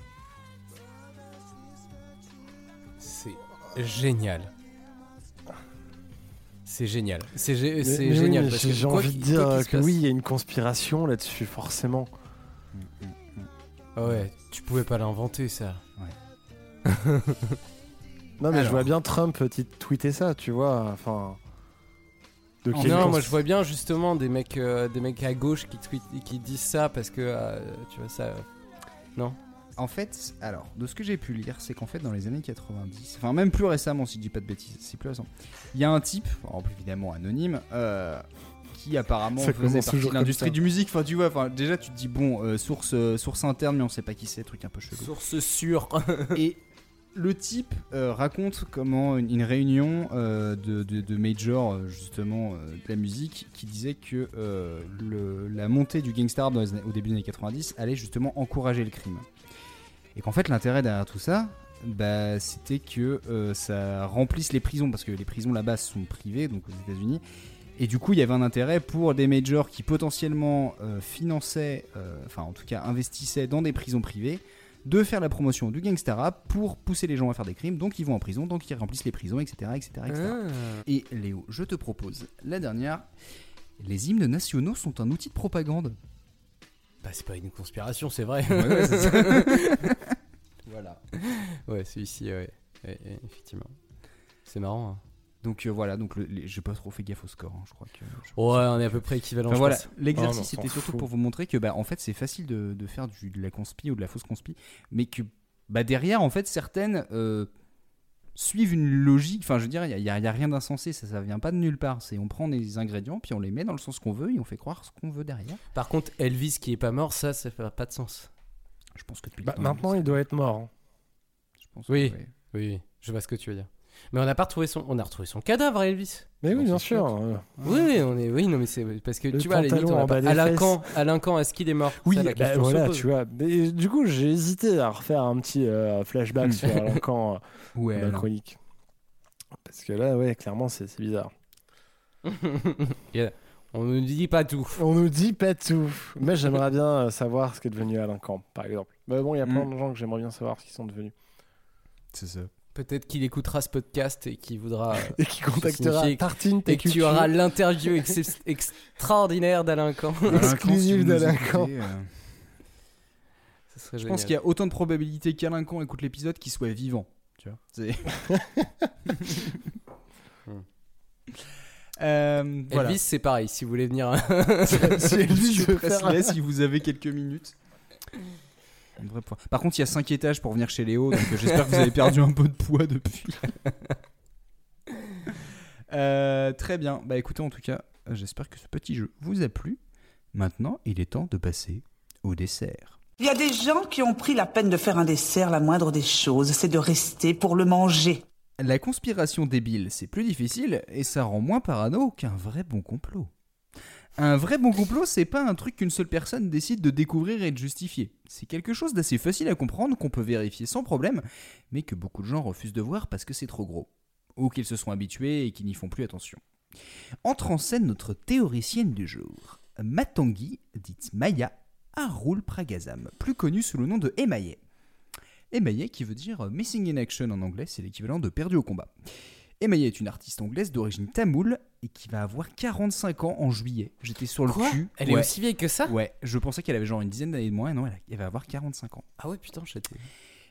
C'est génial. C'est génial. C'est gé- oui, génial. parce j'ai que j'ai quoi envie de dire que passe- oui, il y a une conspiration là-dessus, forcément. Ah ouais, tu pouvais pas l'inventer ça. Non, mais je vois bien Trump euh, tweeter ça, tu vois. Enfin. De Non, moi je vois bien justement des mecs, euh, des mecs à gauche qui, tweetent- qui disent ça parce que euh, tu vois ça. Non? En fait, alors, de ce que j'ai pu lire, c'est qu'en fait, dans les années 90, enfin, même plus récemment, si je dis pas de bêtises, c'est plus récent, il y a un type, alors, évidemment anonyme, euh, qui apparemment Ça faisait partie de l'industrie du musique. Enfin, tu vois, enfin, déjà, tu te dis, bon, euh, source, euh, source interne, mais on sait pas qui c'est, truc un peu chelou. Source sûre. Et le type euh, raconte comment une, réunion euh, de, de, de euh, justement de la musique qui disait que la montée du gangsta rap dans au début des années 90 allait justement encourager le crime. Et qu'en fait l'intérêt derrière tout ça, bah, c'était que ça remplisse les prisons parce que les prisons là-bas sont privées donc aux États-Unis. Et du coup, il y avait un intérêt pour des majors qui potentiellement finançaient, enfin en tout cas investissaient dans des prisons privées, de faire la promotion du gangsta rap pour pousser les gens à faire des crimes. Donc ils vont en prison, donc ils remplissent les prisons, etc. etc., etc. Ah. Et Léo, je te propose la dernière. Les hymnes nationaux sont un outil de propagande. Bah c'est pas une conspiration, c'est vrai. Ouais, ouais, c'est ça. voilà. Ouais, celui-ci, ouais. Et- et effectivement. C'est marrant. hein. Donc euh, voilà, donc le- les- j'ai pas trop fait gaffe au score, hein, je crois que. je- Ouais, on est à peu près équivalent. Enfin, voilà, pense. l'exercice Oh, c'était s'en surtout pour vous montrer que bah en fait c'est facile de, de faire du, de la conspi ou de la fausse conspi, mais que bah derrière en fait certaines euh, suivent une logique. Enfin je veux dire, il y, a- rien d'insensé, ça ça vient pas de nulle part. C'est on prend des ingrédients puis on les met dans le sens qu'on veut et on fait croire ce qu'on veut derrière. Par contre, Elvis qui est pas mort, ça, ça fait pas de sens. Je pense que depuis Bah, maintenant, il doit être mort. hein. je pense Oui. que, ouais. Oui, oui, je vois ce que tu veux dire. Mais on n'a pas retrouvé son, on a retrouvé son cadavre, Elvis. Mais oui, bien sûr. euh. Oui, oui, on est, oui, non, mais c'est parce que Le tu vois, pantalon on a pas- Alain. Camp, Alain Camp, est-ce qu'il est mort? Oui, Ça, bah, voilà, tu vois. Mais du coup, j'ai hésité à refaire un petit euh, flashback sur Alain Camp euh, Ouais, dans la chronique. Parce que là, ouais, clairement, c'est c'est bizarre. Yeah. On ne dit pas tout. On nous dit pas tout. Mais j'aimerais bien savoir ce qu'est devenu Alain Camp, par exemple. Mais bon, il y a plein Mm. de gens que j'aimerais bien savoir ce qu'ils sont devenus. C'est ça. Peut-être qu'il écoutera ce podcast et qu'il voudra. euh, Et qui se contactera Tartine Et que tu auras l'interview ex- extraordinaire d'Alain Camp. Exclusive d'Alain Camp. euh, Je pense qu'il y a autant de probabilités qu'Alain Camp écoute l'épisode qu'il soit vivant. Tu vois c'est- Euh, voilà. Elvis, c'est pareil. Si vous voulez venir. Si Elvis faire Presley, si vous avez quelques minutes. Par contre, il y a 5 étages pour venir chez Léo, donc euh, j'espère que vous avez perdu un peu de poids depuis. Euh, très bien. Bah écoutez, en tout cas, j'espère que ce petit jeu vous a plu. Maintenant, il est temps de passer au dessert. Il y a des gens qui ont pris la peine de faire un dessert, la moindre des choses, c'est de rester pour le manger. La conspiration débile, c'est plus difficile et ça rend moins parano qu'un vrai bon complot. Un vrai bon complot, c'est pas un truc qu'une seule personne décide de découvrir et de justifier. C'est quelque chose d'assez facile à comprendre, qu'on peut vérifier sans problème, mais que beaucoup de gens refusent de voir parce que c'est trop gros. Ou qu'ils se sont habitués et qu'ils n'y font plus attention. Entre en scène notre théoricienne du jour, Matangi, dite Maya Arul Pragazam, plus connue sous le nom de Emaye. Emaye qui veut dire Missing in Action en anglais, c'est l'équivalent de perdu au combat. Emaye est une artiste anglaise d'origine tamoule et qui va avoir 45 ans en juillet. J'étais sur le Quoi cul. Elle est Ouais. aussi vieille que ça? Ouais, je pensais qu'elle avait genre une dizaine d'années de moins, et non, elle, a- elle va avoir 45 ans. Ah ouais, putain, j'étais.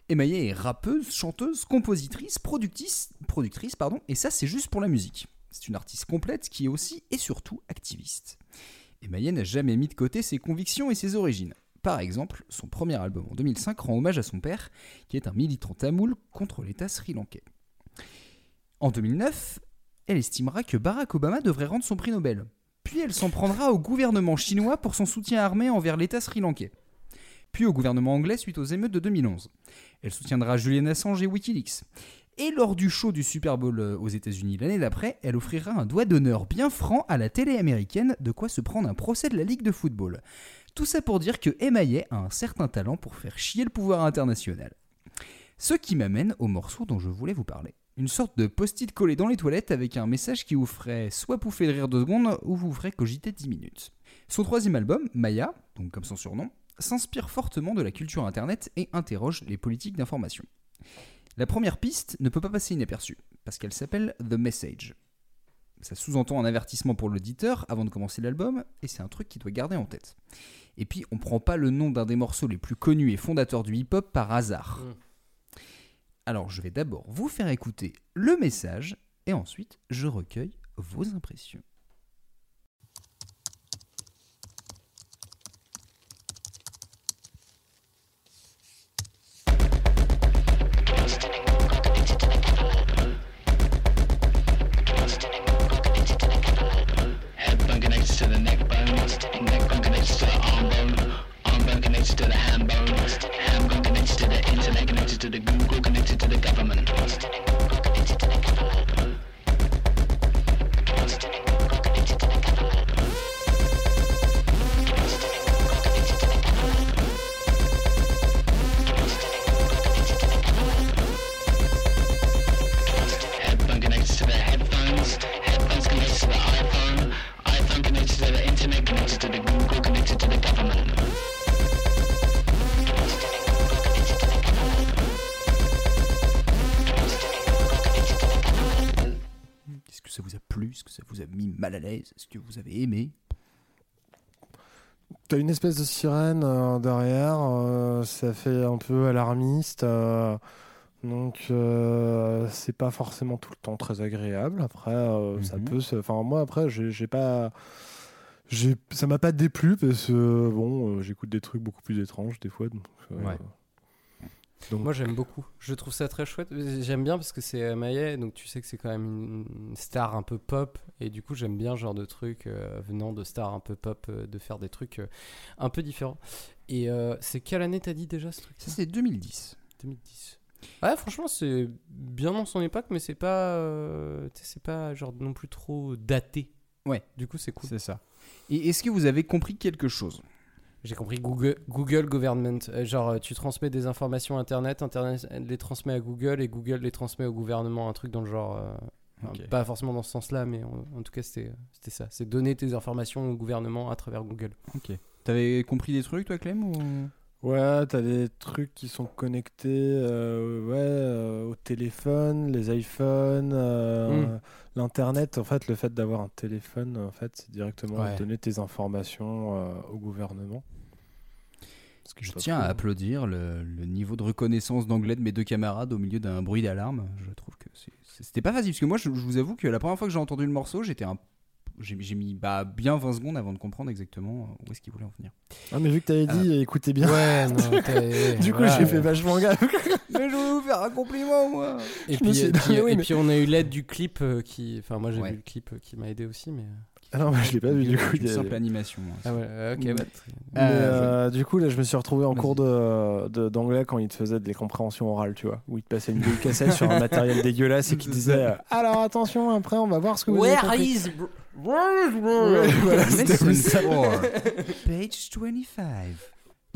Emaye est rappeuse, chanteuse, compositrice, productrice, productrice pardon, et ça c'est juste pour la musique. C'est une artiste complète qui est aussi et surtout activiste. Emaye n'a jamais mis de côté ses convictions et ses origines. Par exemple, son premier album en 2005 rend hommage à son père, qui est un militant tamoul contre l'État sri-lankais. En 2009, elle estimera que Barack Obama devrait rendre son prix Nobel. Puis elle s'en prendra au gouvernement chinois pour son soutien armé envers l'État sri-lankais. Puis au gouvernement anglais suite aux émeutes de 2011. Elle soutiendra Julian Assange et Wikileaks. Et lors du show du Super Bowl euh, aux États-Unis l'année d'après, elle offrira un doigt d'honneur bien franc à la télé américaine, de quoi se prendre un procès de la Ligue de football. Tout ça pour dire que Emaye a un certain talent pour faire chier le pouvoir international. Ce qui m'amène au morceau dont je voulais vous parler. Une sorte de post-it collé dans les toilettes avec un message qui vous ferait soit pouffer de rire deux secondes ou vous ferait cogiter 10 minutes. Son troisième album, Maya, donc comme son surnom, s'inspire fortement de la culture internet et interroge les politiques d'information. La première piste ne peut pas passer inaperçue, parce qu'elle s'appelle The Message. Ça sous-entend un avertissement pour l'auditeur avant de commencer l'album, et c'est un truc qu'il doit garder en tête. Et puis, on prend pas le nom d'un des morceaux les plus connus et fondateurs du hip-hop par hasard. Mm. Alors, je vais d'abord vous faire écouter le message, et ensuite, je recueille vos impressions. T'as une espèce de sirène euh, derrière, euh, ça fait un peu alarmiste. euh, Donc euh, c'est pas forcément tout le temps très agréable. Après, ça Mhm. peut se. Enfin, moi, après, j'ai pas. j'ai- Ça m'a pas déplu parce que bon, j'écoute des trucs beaucoup plus étranges des fois. Donc, Ouais. Donc- Moi j'aime beaucoup. Je trouve ça très chouette. J'aime bien parce que c'est Maillet, donc tu sais que c'est quand même une star un peu pop. Et du coup j'aime bien ce genre de truc euh, venant de stars un peu pop, euh, de faire des trucs euh, un peu différents. Et c'est quelle année t'as dit déjà ce truc Ça, c'est 2010. 2010. Ouais, franchement, c'est bien dans son époque, mais c'est pas, c'est pas genre non plus trop daté. Ouais. Du coup, c'est cool. C'est ça. Et est-ce que vous avez compris quelque chose? J'ai compris Google, Google Government. Euh, genre, euh, tu transmets des informations Internet, Internet les transmet à Google et Google les transmet au gouvernement. Un truc dans le genre. euh. Pas forcément dans ce sens-là, mais en, en tout cas, c'était c'était ça. C'est donner tes informations au gouvernement à travers Google. Ok. T'avais compris des trucs, toi, Clem ou... Ouais, t'as des trucs qui sont connectés euh, ouais, euh, au téléphone, les iPhones, euh, Mm. l'internet. En fait, le fait d'avoir un téléphone, en fait, c'est directement Ouais. donner tes informations euh, au gouvernement. Ce que Je tiens à applaudir le, le niveau de reconnaissance d'anglais de mes deux camarades au milieu d'un bruit d'alarme. Je trouve que c'était pas facile. Parce que moi, je, je vous avoue que la première fois que j'ai entendu le morceau, j'étais un. J'ai mis bah, bien 20 secondes avant de comprendre exactement où est-ce qu'il voulait en venir. Ah, mais vu que t'avais dit, écoutez bien. Ouais, non, du coup, voilà. j'ai fait vachement gaffe. Mais je voulais vous faire un compliment, moi Et puis, et dit, puis, oui, et mais- puis on a eu l'aide du clip euh, qui. Enfin, moi j'ai Ouais. vu le clip euh, qui m'a aidé aussi, mais. Ah non, mais je l'ai pas vu du coup. Une simple animation. hein. Ah ouais, ok, bah, Mais, Euh, euh, du coup, là, je me suis retrouvé en cours de- de- d'anglais quand il te faisait des compréhensions orales, tu vois, où il te passait une vieille cassette sur un matériel dégueulasse et qui disait euh, Alors attention, après, on va voir ce que vous avez compris. is. Ouais, voilà, c'était Lesson ça. 4, page 25.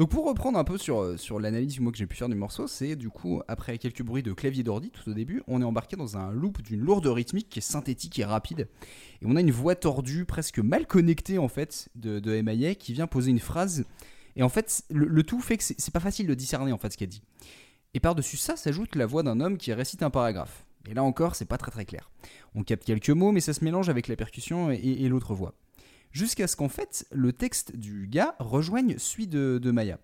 Donc pour reprendre un peu sur, euh, sur l'analyse que j'ai pu faire du morceau, c'est du coup après quelques bruits de clavier d'ordi tout au début, on est embarqué dans un loop d'une lourde rythmique qui est synthétique et rapide, et on a une voix tordue presque mal connectée en fait de, de MIA qui vient poser une phrase, et en fait le, tout fait que c'est pas facile de discerner en fait ce qu'elle dit. Et par-dessus ça s'ajoute la voix d'un homme qui récite un paragraphe. Et là encore, c'est pas très très clair. On capte quelques mots, mais ça se mélange avec la percussion et l'autre voix. Jusqu'à ce qu'en fait, le texte du gars rejoigne celui de, de Maya.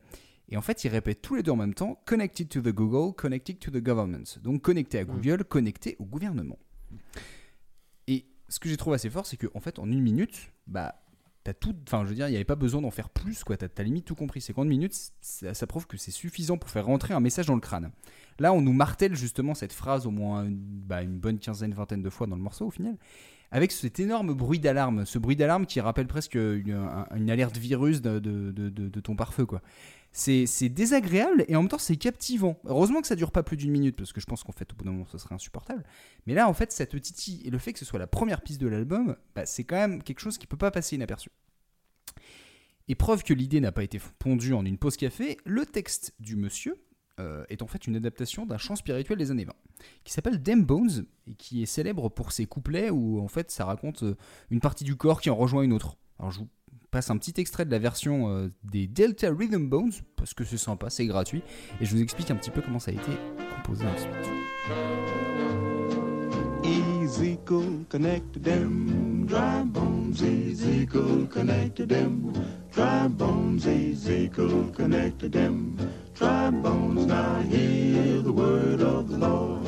Et en fait, ils répètent tous les deux en même temps Connected to the Google, connected to the government. Donc connecté à Google, connecté au gouvernement. Et ce que j'ai trouvé assez fort, c'est qu'en en fait, en une minute, bah, t'as tout. Enfin, je veux dire, il n'y avait pas besoin d'en faire plus, quoi. T'as, t'as limite tout compris. C'est qu'en une minute, ça, ça prouve que c'est suffisant pour faire rentrer un message dans le crâne. Là, on nous martèle justement cette phrase au moins une, bah, une bonne quinzaine, vingtaine de fois dans le morceau au final. Avec cet énorme bruit d'alarme, ce bruit d'alarme qui rappelle presque une, un- une alerte virus de, ton pare-feu, quoi. C'est c'est désagréable et en même temps c'est captivant. Heureusement que ça dure pas plus d'une minute parce que je pense qu'en fait au bout d'un moment ce serait insupportable. Mais là en fait ça te titille et le fait que ce soit la première piste de l'album, bah, c'est quand même quelque chose qui peut pas passer inaperçu. Et preuve que l'idée n'a pas été pondue en une pause café, le texte du monsieur euh, est en fait une adaptation d'un chant spirituel des années 20 qui s'appelle Damn Bones et qui est célèbre pour ses couplets où en fait ça raconte euh, une partie du corps qui en rejoint une autre. Alors je vous passe un petit extrait de la version euh, des Delta Rhythm Bones parce que c'est sympa, c'est gratuit et je vous explique un petit peu comment ça a été composé ensuite. Dry bones. Dry bones. Dry bones. Now hear the word of the Lord.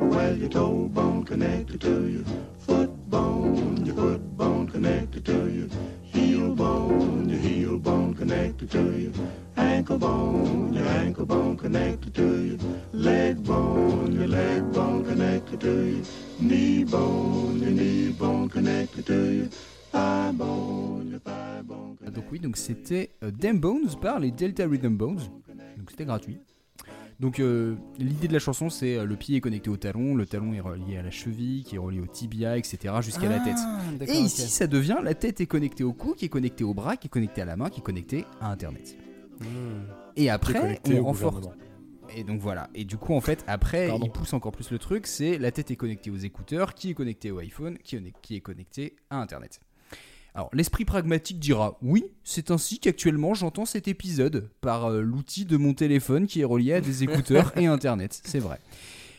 Well, your toe bone connected to your foot bone. Your foot bone connected to your heel bone. Your heel bone connected to your ankle bone. Your ankle bone connected to your leg bone. Your leg bone connected to your knee bone. Your knee bone connected to your thigh bone. Ah, Donc oui, donc c'était euh, Damn Bones par les Delta Rhythm Bones. Donc c'était gratuit. Donc euh, l'idée de la chanson c'est euh, le pied est connecté au talon, le talon est relié à la cheville, qui est relié au tibia, etc. jusqu'à la Ah, tête. Et ici ça devient la tête est connectée au cou, qui est connecté au bras, qui est connecté à la main, qui est connecté à Internet. Hmm. Et après connecté on renforce. Et donc voilà. Et du coup en fait après Pardon. il pousse encore plus le truc, c'est la tête est connectée aux écouteurs, qui est connecté au iPhone, qui est, qui est connecté à Internet. Alors, l'esprit pragmatique dira oui, c'est ainsi qu'actuellement j'entends cet épisode par euh, l'outil de mon téléphone qui est relié à des écouteurs et Internet, c'est vrai.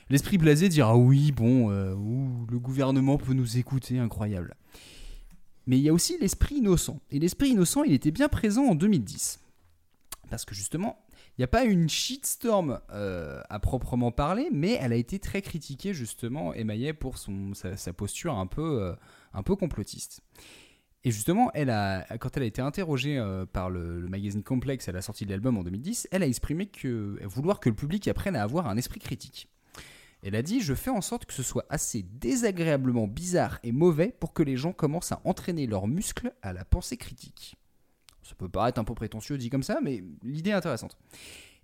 L'esprit blasé dira oui, bon, euh, le gouvernement peut nous écouter, incroyable. Mais il y a aussi l'esprit innocent. Et l'esprit innocent, il était bien présent en 2010. Parce que justement, Il n'y a pas une shitstorm euh, à proprement parler, mais elle a été très critiquée justement, émaillée pour son, sa, posture un peu, un peu complotiste. Et justement, elle a, quand elle a été interrogée euh, par le, magazine Complex à la sortie de l'album en 2010, elle a exprimé que, vouloir que le public apprenne à avoir un esprit critique. Elle a dit Je fais en sorte que ce soit assez désagréablement bizarre et mauvais pour que les gens commencent à entraîner leurs muscles à la pensée critique. Ça peut paraître un peu prétentieux dit comme ça, mais l'idée est intéressante.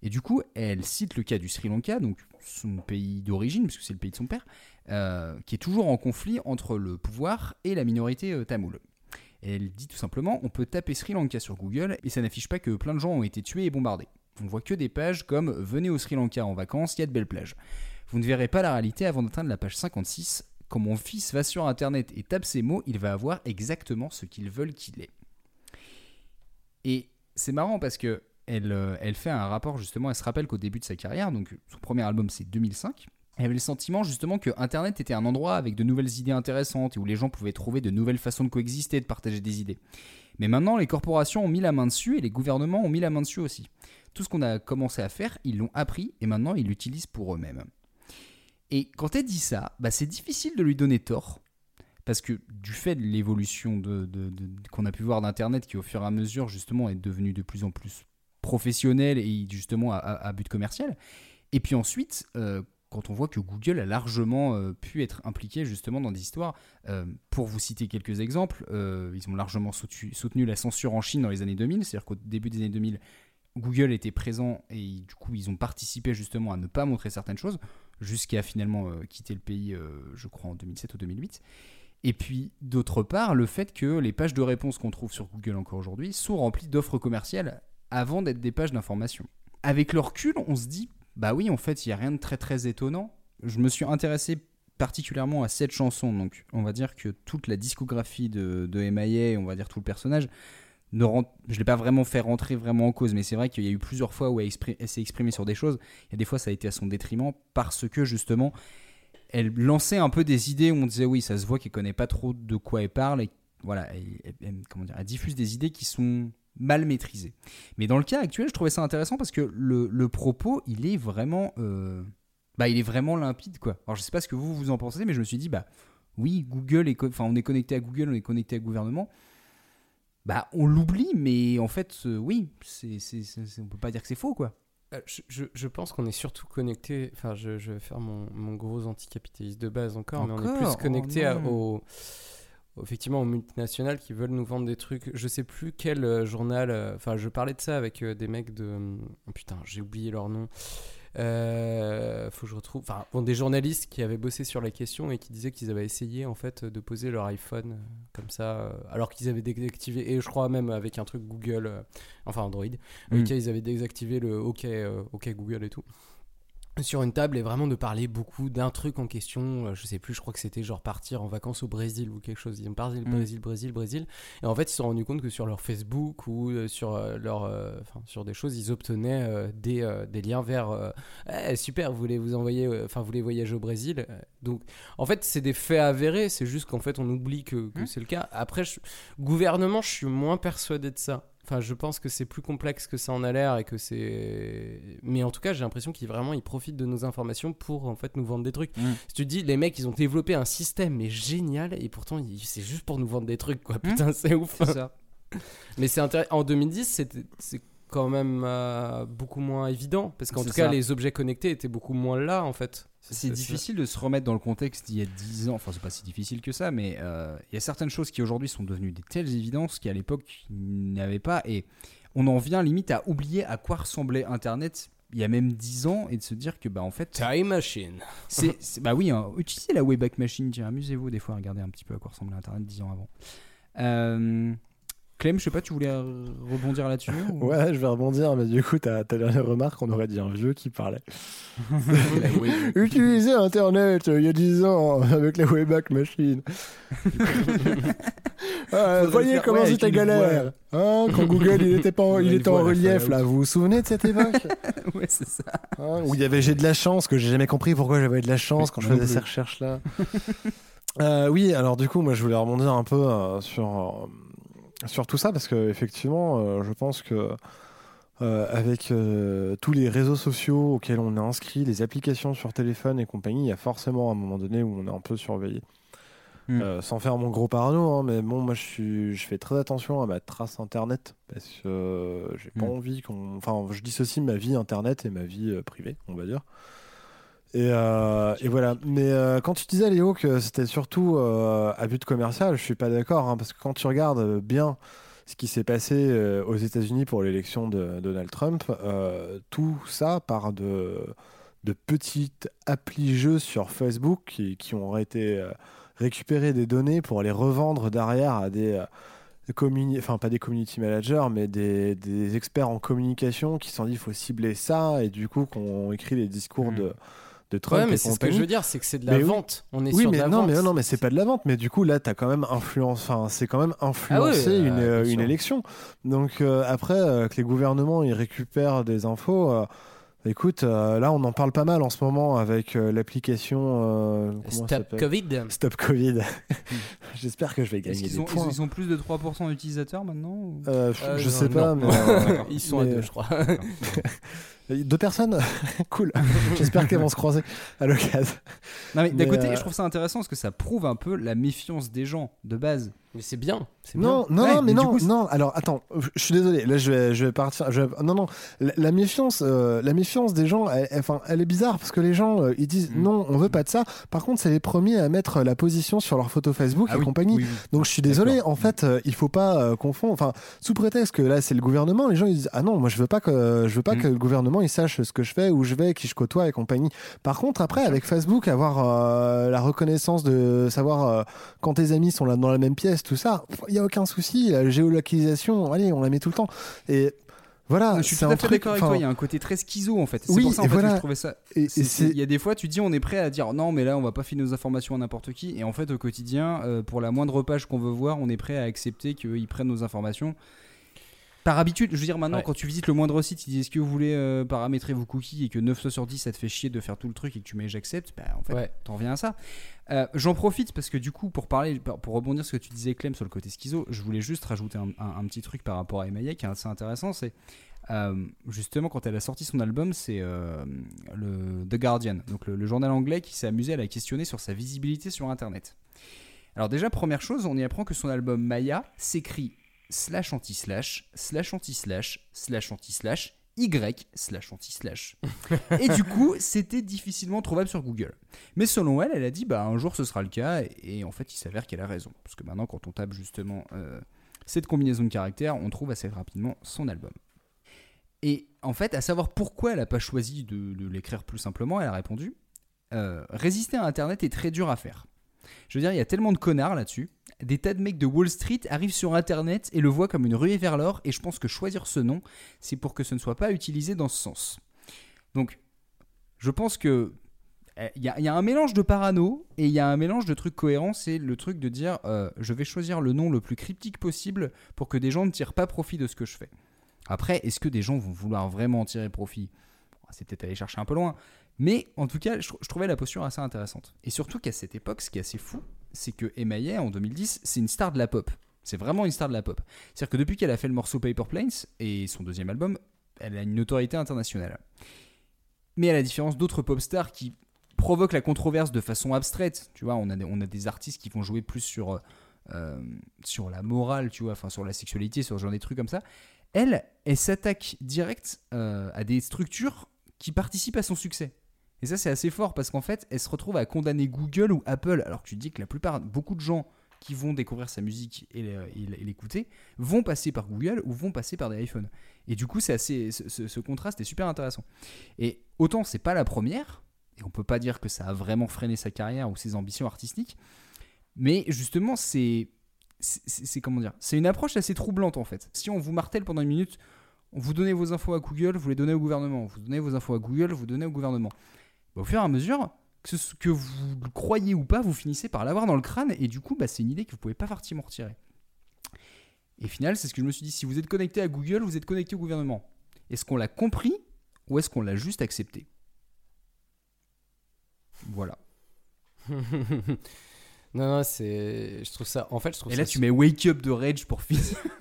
Et du coup, elle cite le cas du Sri Lanka, donc son pays d'origine, puisque c'est le pays de son père, euh, qui est toujours en conflit entre le pouvoir et la minorité euh, tamoule. Elle dit tout simplement on peut taper Sri Lanka sur Google et ça n'affiche pas que plein de gens ont été tués et bombardés. On voit que des pages comme Venez au Sri Lanka en vacances, il y a de belles plages. Vous ne verrez pas la réalité avant d'atteindre la page 56. Quand mon fils va sur internet et tape ces mots, il va avoir exactement ce qu'ils veulent qu'il ait. Et c'est marrant parce que elle, euh, elle fait un rapport justement, elle se rappelle qu'au début de sa carrière, donc son premier album c'est 2005, elle avait le sentiment justement que Internet était un endroit avec de nouvelles idées intéressantes et où les gens pouvaient trouver de nouvelles façons de coexister, de partager des idées. Mais maintenant, les corporations ont mis la main dessus et les gouvernements ont mis la main dessus aussi. Tout ce qu'on a commencé à faire, ils l'ont appris et maintenant ils l'utilisent pour eux-mêmes. Et quand elle dit ça, bah, c'est difficile de lui donner tort. Parce que du fait de l'évolution qu'on a pu voir d'Internet, qui au fur et à mesure justement est devenu de plus en plus professionnel et justement à but commercial. Et puis ensuite, euh, quand on voit que Google a largement euh, pu être impliqué justement dans des histoires, euh, pour vous citer quelques exemples, euh, ils ont largement soutenu, soutenu la censure en Chine dans les années 2000, c'est-à-dire qu'au début des années 2000, Google était présent et du coup ils ont participé justement à ne pas montrer certaines choses, jusqu'à finalement quitter le pays, je crois en 2007 ou 2008. Et puis d'autre part, le fait que les pages de réponse qu'on trouve sur Google encore aujourd'hui sont remplies d'offres commerciales avant d'être des pages d'information. Avec le recul, on se dit, bah oui, en fait, il n'y a rien de très très étonnant. Je me suis intéressé particulièrement à cette chanson, donc on va dire que toute la discographie de, de MIA, on va dire tout le personnage, ne je ne l'ai pas vraiment fait rentrer vraiment en cause, mais c'est vrai qu'il y a eu plusieurs fois où elle, s'est exprimée sur des choses, et des fois ça a été à son détriment, parce que justement, elle lançait un peu des idées où on disait oui, ça se voit qu'elle connaît pas trop de quoi elle parle, et voilà, comment dire, elle diffuse des idées qui sont mal maîtrisées. Mais dans le cas actuel, je trouvais ça intéressant parce que le, le propos, il est vraiment, euh, bah, il est vraiment limpide, quoi. Alors je sais pas ce que vous vous en pensez, mais je me suis dit, bah oui, Google est, enfin on est connecté à Google, on est connecté à gouvernement. Bah, on l'oublie, mais en fait, euh, oui, c'est, c'est, c'est- c'est- on peut pas dire que c'est faux, quoi. Euh, je, je- je pense qu'on est surtout connecté. Enfin, je, je vais faire mon, mon gros anticapitaliste de base encore, mais on est plus connecté Oh à- non. Effectivement aux multinationales qui veulent nous vendre des trucs. Je sais plus quel euh, journal. euh, Enfin, je parlais de ça avec euh, des mecs de. oh, putain, j'ai oublié leur nom. Euh, faut que je retrouve. Enfin, bon, des journalistes qui avaient bossé sur la question et qui disaient qu'ils avaient essayé en fait de poser leur iPhone comme ça, alors qu'ils avaient désactivé et je crois même avec un truc Google, euh, enfin Android, Mm. ok, ils avaient désactivé le OK, euh, OK Google et tout sur une table et vraiment de parler beaucoup d'un truc en question. euh, Je sais plus, je crois que c'était genre partir en vacances au Brésil ou quelque chose. Ils ont parlé Mm. Brésil, Brésil, Brésil. Et en fait, ils se sont rendus compte que sur leur Facebook ou euh, sur euh, leur, euh, enfin sur des choses, ils obtenaient euh, des, euh, des liens vers. Eh, super, vous voulez vous envoyer, enfin vous voulez voyager au Brésil. Donc, en fait, c'est des faits avérés. C'est juste qu'en fait, on oublie que, que Mm. c'est le cas. Après, je- gouvernement, je suis moins persuadé de ça. Enfin, je pense que c'est plus complexe que ça en a l'air et que c'est. Mais en tout cas, j'ai l'impression qu'ils vraiment ils profitent de nos informations pour en fait nous vendre des trucs. Mm. Si tu te dis, les mecs, ils ont développé un système mais génial et pourtant ils- c'est juste pour nous vendre des trucs quoi. Putain, c'est ouf. C'est ça. Mais c'est intéressant. En 2010, c'était- quand même euh, beaucoup moins évident parce qu'en tout cas, les objets connectés étaient beaucoup moins là en fait. C'est difficile de se remettre dans le contexte d'il y a 10 ans. Enfin, c'est pas si difficile que ça, mais euh, il y a certaines choses qui aujourd'hui sont devenues des telles évidences qu'à l'époque, il n'y avait pas. Et on en vient limite à oublier à quoi ressemblait Internet il y a même 10 ans et de se dire que, bah, en fait. Time Machine. C'est, bah oui, hein, utilisez la Wayback Machine, amusez-vous des fois à regarder un petit peu à quoi ressemblait Internet 10 ans avant. Euh, Clem, je sais pas, tu voulais rebondir là-dessus ou- Ouais, je vais rebondir, mais du coup, ta, ta dernière remarque, on aurait dit un vieux qui parlait. Utilisez Internet euh, il y a 10 ans avec la Wayback Machine. Voyez comment ouais, c'était galère. Hein, quand Google il était, pas en, il était en relief, là. Vous vous souvenez de cette époque ouais, c'est ça. Hein, Où il y avait J'ai de la chance, que j'ai jamais compris pourquoi j'avais de la chance quand je faisais ces recherches-là. Euh, oui, alors du coup, moi je voulais rebondir un peu euh, sur, euh, sur tout ça parce que effectivement, euh, je pense que euh, avec euh, tous les réseaux sociaux auxquels on est inscrit, les applications sur téléphone et compagnie, il y a forcément un moment donné où on est un peu surveillé. Hmm. Euh, sans faire mon gros parano, hein, mais bon, moi je, suis, je fais très attention à ma trace internet parce que j'ai pas Hmm. envie qu'on. Enfin, je dissocie ma vie internet et ma vie privée, on va dire. Et, euh, et voilà. Mais euh, quand tu disais, Léo, que c'était surtout euh, à but commercial, je suis pas d'accord, hein, parce que quand tu regardes bien ce qui s'est passé aux États-Unis pour l'élection de Donald Trump, tout ça part de, de petites applis jeux sur Facebook qui, qui ont été récupérées des données pour les revendre derrière à des. enfin pas des community managers mais des, des experts en communication qui sont dit il faut cibler ça et du coup qu'on écrit les discours de, de Trump Ouais, mais c'est ce que je veux dire, c'est que c'est de la Mais oui. vente. On est oui, sur mais de la non, vente. mais non, mais c'est pas de la vente. Mais du coup, là, t'as quand même influence. Enfin, c'est quand même influencé euh, une, euh, une élection. Donc euh, après, euh, que les gouvernements ils récupèrent des infos. euh, Écoute, euh, là on en parle pas mal en ce moment avec euh, l'application euh, Stop Covid. Stop Covid. J'espère que je vais gagner qu'ils des ont, points. ils ont plus de 3% d'utilisateurs maintenant ou- Euh, Euh, je non, sais pas, mais euh, Ils sont à deux, je crois. Deux personnes Cool. J'espère qu'elles vont se croiser à l'occasion. Non mais d'un côté, euh, je trouve ça intéressant parce que ça prouve un peu la méfiance des gens de base. Mais c'est bien. c'est Non, bien. non, Ouais, non, mais, non, coup, non. Alors, attends, je suis désolé. Là, je vais, je vais partir. je vais- Non, non. La, la méfiance, euh, la méfiance des gens, elle, elle- enfin, elle est bizarre parce que les gens, euh, ils disent Mm. non, on veut pas de ça. Par contre, c'est les premiers à mettre la position sur leur photo Facebook Ah et oui, compagnie. oui, oui. Donc, je suis désolé. En fait, euh, il faut pas euh, confondre. Enfin, sous prétexte que là, c'est le gouvernement, les gens ils disent ah non, moi, je veux pas que, je veux pas Mm. que le gouvernement il sache ce que je fais, où je vais, qui je côtoie et compagnie. Par contre, après, avec Facebook, avoir euh, la reconnaissance de savoir euh, quand tes amis sont là dans la même pièce, tout ça, il y a aucun souci. La géolocalisation, allez, on la met tout le temps. Et voilà, je suis tout à fait d'accord avec toi. Il y a un côté très schizo en fait. C'est Oui, pour ça en fait, que voilà. je trouvais ça. Et- Il y a des fois, tu dis, on est prêt à dire non, mais là, on va pas filer nos informations à n'importe qui. Et en fait, au quotidien, euh, pour la moindre page qu'on veut voir, on est prêt à accepter qu'ils prennent nos informations. Par habitude, je veux dire maintenant, Ouais. quand tu visites le moindre site, ils disent est-ce que vous voulez euh, paramétrer vos cookies et que 9 fois sur 10 ça te fait chier de faire tout le truc et que tu mets j'accepte, bah, en fait, Ouais. t'en reviens à ça. Euh, J'en profite parce que du coup, pour parler, pour rebondir sur ce que tu disais, Clem, sur le côté schizo, je voulais juste rajouter un, un- un petit truc par rapport à Emaille qui est assez intéressant. C'est euh, justement quand elle a sorti son album, c'est le The Guardian, donc le, le journal anglais qui s'est amusé à la questionner sur sa visibilité sur Internet. Alors déjà, première chose, on y apprend que son album Maya s'écrit slash anti-slash, slash anti-slash, slash anti-slash, Y slash anti-slash. Et du coup, c'était difficilement trouvable sur Google. Mais selon elle, elle a dit bah un jour ce sera le cas, et, et en fait il s'avère qu'elle a raison. Parce que maintenant, quand on tape justement euh, cette combinaison de caractères, on trouve assez rapidement son album. Et en fait, à savoir pourquoi elle n'a pas choisi de, de l'écrire plus simplement, elle a répondu euh, Résister à Internet est très dur à faire. Je veux dire, il y a tellement de connards là-dessus. Des tas de mecs de Wall Street arrivent sur Internet et le voient comme une ruée vers l'or, et je pense que choisir ce nom, c'est pour que ce ne soit pas utilisé dans ce sens. Donc, je pense que il y, a- il y a un mélange de parano et il y a un mélange de trucs cohérents. C'est le truc de dire euh, je vais choisir le nom le plus cryptique possible pour que des gens ne tirent pas profit de ce que je fais. Après, est-ce que des gens vont vouloir vraiment en tirer profit? C'est peut-être aller chercher un peu loin. Mais en tout cas, je, je trouvais la posture assez intéressante. Et surtout qu'à cette époque, ce qui est assez fou, c'est que Emaille, en 2010, c'est une star de la pop. C'est vraiment une star de la pop. C'est-à-dire que depuis qu'elle a fait le morceau Paper Planes et son deuxième album, elle a une notoriété internationale. Mais à la différence d'autres pop stars qui provoquent la controverse de façon abstraite, tu vois, on a des, on a des artistes qui vont jouer plus sur, euh, sur la morale, tu vois, enfin sur la sexualité, sur genre des trucs comme ça. Elle, elle s'attaque direct euh, à des structures qui participent à son succès. Et ça, c'est assez fort parce qu'en fait, elle se retrouve à condamner Google ou Apple, alors que tu dis que la plupart, beaucoup de gens qui vont découvrir sa musique et et l'écouter vont passer par Google ou vont passer par des iPhones. Et du coup, c'est assez, ce, contraste est super intéressant. Et autant c'est pas la première, et on peut pas dire que ça a vraiment freiné sa carrière ou ses ambitions artistiques, mais justement, c'est- comment dire C'est une approche assez troublante en fait. Si on vous martèle pendant une minute, vous donnez vos infos à Google, vous les donnez au gouvernement. Vous donnez vos infos à Google, vous donnez au gouvernement. Bah, au fur et à mesure, que, vous le croyez ou pas, vous finissez par l'avoir dans le crâne et du coup, bah, c'est une idée que vous pouvez pas facilement retirer. Et final, c'est ce que je me suis dit. Si vous êtes connecté à Google, vous êtes connecté au gouvernement. Est-ce qu'on l'a compris ou est-ce qu'on l'a juste accepté? Voilà. Non, non, c'est. Je trouve ça. En fait, je trouve Et ça là, tu mets Wake Up de Rage pour.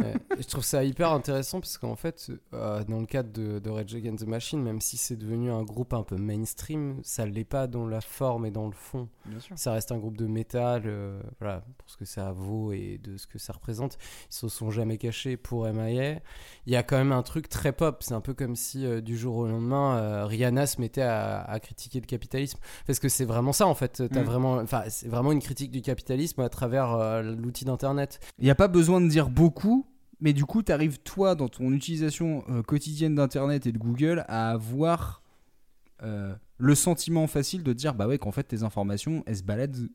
Ouais. Et je trouve ça hyper intéressant parce qu'en fait, euh, dans le cadre de, de Rage Against the Machine, même si c'est devenu un groupe un peu mainstream, ça l'est pas dans la forme et dans le fond. Bien sûr. Ça reste un groupe de métal, euh, voilà, pour ce que ça vaut et de ce que ça représente. Ils se sont jamais cachés pour MIA. Il y a quand même un truc très pop. C'est un peu comme si euh, du jour au lendemain, Rihanna se mettait à, à critiquer le capitalisme. Parce que c'est vraiment ça en fait. T'as Mm. vraiment, enfin, c'est vraiment une critique du capitalisme à travers euh, l'outil d'internet. Il n'y a pas besoin de dire beaucoup, mais du coup, tu arrives, toi, dans ton utilisation euh, quotidienne d'Internet et de Google, à avoir euh, le sentiment facile de dire bah ouais, qu'en fait, tes informations, elles se baladent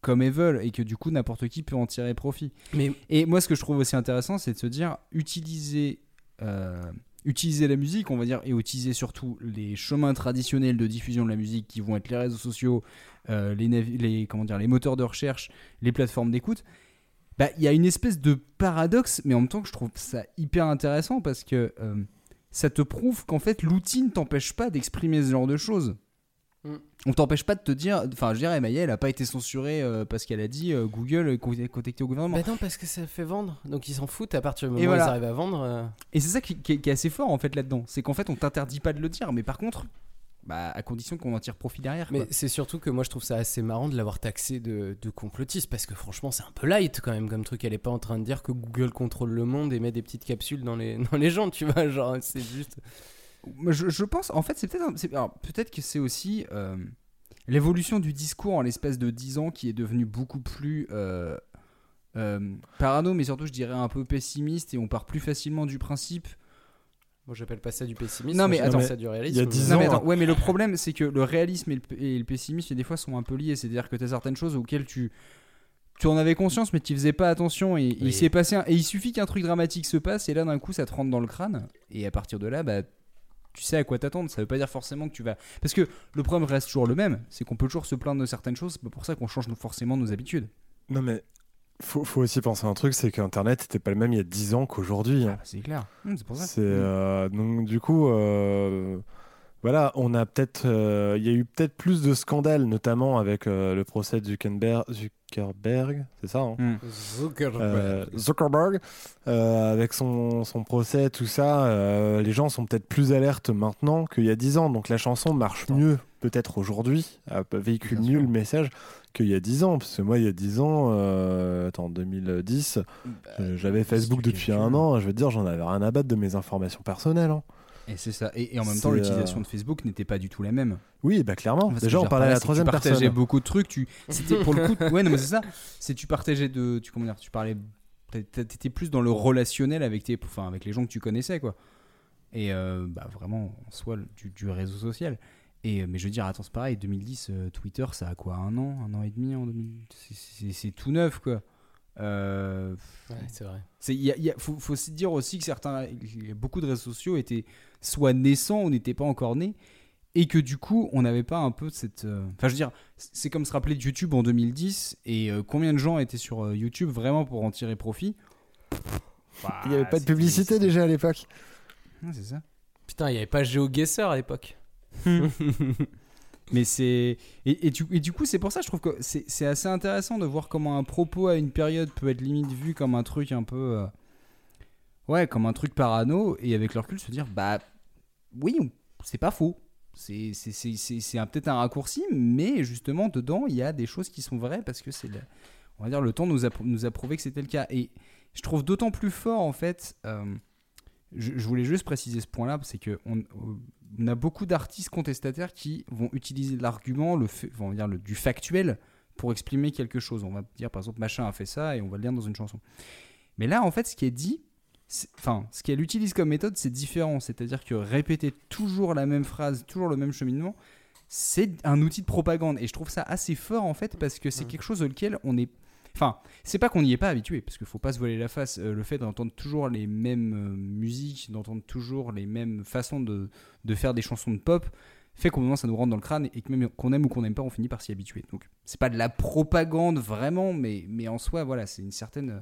comme elles veulent et que du coup, n'importe qui peut en tirer profit. Mais Et moi, ce que je trouve aussi intéressant, c'est de se dire utiliser. euh, utiliser la musique, on va dire, et utiliser surtout les chemins traditionnels de diffusion de la musique qui vont être les réseaux sociaux, euh, les, comment dire, les moteurs de recherche, les plateformes d'écoute, bah, il y a une espèce de paradoxe, mais en même temps que je trouve ça hyper intéressant parce que euh, ça te prouve qu'en fait l'outil ne t'empêche pas d'exprimer ce genre de choses. Mm. On t'empêche pas de te dire, enfin je dirais, Maya, elle a pas été censurée euh, parce qu'elle a dit euh, Google est co- est connecté au gouvernement. Bah non, parce que ça fait vendre. Donc ils s'en foutent à partir du moment où voilà. ils arrivent à vendre. euh, Et c'est ça qui, qui est- qui est assez fort en fait là-dedans, c'est qu'en fait on t'interdit pas de le dire, mais par contre, bah, à condition qu'on en tire profit derrière. Mais c'est surtout que moi je trouve ça assez marrant de l'avoir taxé de, de complotiste parce que franchement c'est un peu light quand même comme truc. Elle est pas en train de dire que Google contrôle le monde et met des petites capsules dans les, dans les gens, tu vois. Genre c'est juste. Je, je pense, en fait, c'est peut-être, un- c'est- alors, peut-être que c'est aussi euh, l'évolution du discours en l'espace de 10 ans qui est devenu beaucoup plus euh, euh, parano, mais surtout, je dirais un peu pessimiste, et on part plus facilement du principe. Moi j'appelle pas ça du pessimisme. Non, mais attends, ça du réalisme. il y a 10 Non, mais ans, attends, ouais, mais le problème, c'est que le réalisme et le, et le pessimisme, des fois, sont un peu liés. C'est-à-dire que tu as certaines choses auxquelles tu. Tu en avais conscience, mais tu faisais pas attention. Et, il Oui. s'est passé un- et il suffit qu'un truc dramatique se passe, et là, d'un coup, ça te rentre dans le crâne. Et à partir de là, bah, tu sais à quoi t'attendre. Ça veut pas dire forcément que tu vas. Parce que le problème reste toujours le même. C'est qu'on peut toujours se plaindre de certaines choses. C'est pas pour ça qu'on change forcément nos habitudes. Non, mais faut, faut aussi penser à un truc c'est qu'Internet n'était pas le même il y a 10 ans qu'aujourd'hui. hein. Ah, c'est clair. Hum, c'est pour ça. C'est euh, donc du coup euh, voilà, on a peut-être euh, il y a eu peut-être plus de scandales notamment avec le procès de Zuckerberg, Zuckerberg, c'est ça hein Hum. Zuckerberg. Euh, Zuckerberg euh, avec son, son procès tout ça, euh, les gens sont peut-être plus alertes maintenant qu'il y a 10 ans donc la chanson marche mieux peut-être aujourd'hui, véhicule Bien mieux sûr. le message qu'il y a 10 ans parce que moi il y a 10 ans euh, attends 2010 euh, j'avais Facebook depuis un an, je veux dire, j'en avais rien à battre de mes informations personnelles. hein. Et c'est ça. Et, et en même temps, l'utilisation euh, de Facebook n'était pas du tout la même. Oui, bah clairement. Parce Déjà, on parlait par à la troisième Tu partageais personne. beaucoup de trucs. Tu, c'était pour le coup. Ouais, non, mais c'est ça. C'est tu partageais de, tu comment dire, tu parlais, t'é- t'étais plus dans le relationnel avec tes, enfin, avec les gens que tu connaissais, quoi. Et euh, bah vraiment, en soi, du, du réseau social. Et euh, mais je veux dire, attends, c'est pareil. 2010, euh, Twitter, ça a quoi, un an, un an et demi en 2000 c'est- tout neuf, quoi. Euh, Ouais, c'est vrai. c'est il faut, faut se dire aussi que certains il y a beaucoup de réseaux sociaux étaient soit naissants ou n'étaient pas encore nés et que du coup on n'avait pas un peu cette euh, enfin je veux dire c'est comme se rappeler de YouTube en 2010 et euh, combien de gens étaient sur euh, YouTube vraiment pour en tirer profit? Bah, Il n'y avait pas de c'était- publicité déjà à l'époque. Ouais, c'est ça Putain, il y avait pas GeoGuessr à l'époque. mais c'est et, et, du, et du coup c'est pour ça je trouve que c'est c'est assez intéressant de voir comment un propos à une période peut être limite vu comme un truc un peu euh, ouais comme un truc parano et avec le recul se dire bah oui c'est pas faux c'est peut-être un raccourci mais justement dedans il y a des choses qui sont vraies parce que c'est on va dire le temps nous a, nous a prouvé que c'était le cas et je trouve d'autant plus fort en fait euh, je, voulais juste préciser ce point-là, c'est que on, a beaucoup d'artistes contestataires qui vont utiliser l'argument, le, fait- on va dire le, du factuel, pour exprimer quelque chose. On va dire par exemple machin a fait ça et on va le lire dans une chanson. Mais là, en fait, ce qui est dit, enfin, ce qu'elle utilise comme méthode, c'est différent. C'est-à-dire que répéter toujours la même phrase, toujours le même cheminement, c'est un outil de propagande. Et je trouve ça assez fort en fait parce que c'est quelque chose auquel on est. Enfin, c'est pas qu'on n'y est pas habitué, parce qu'il faut pas se voiler la face. Euh, le fait d'entendre toujours les mêmes euh, musiques, d'entendre toujours les mêmes façons de, de faire des chansons de pop, fait qu'au moment ça nous rentre dans le crâne et que même qu'on aime ou qu'on n'aime pas, on finit par s'y habituer. Donc, c'est pas de la propagande vraiment, mais, mais en soi, voilà, c'est une certaine,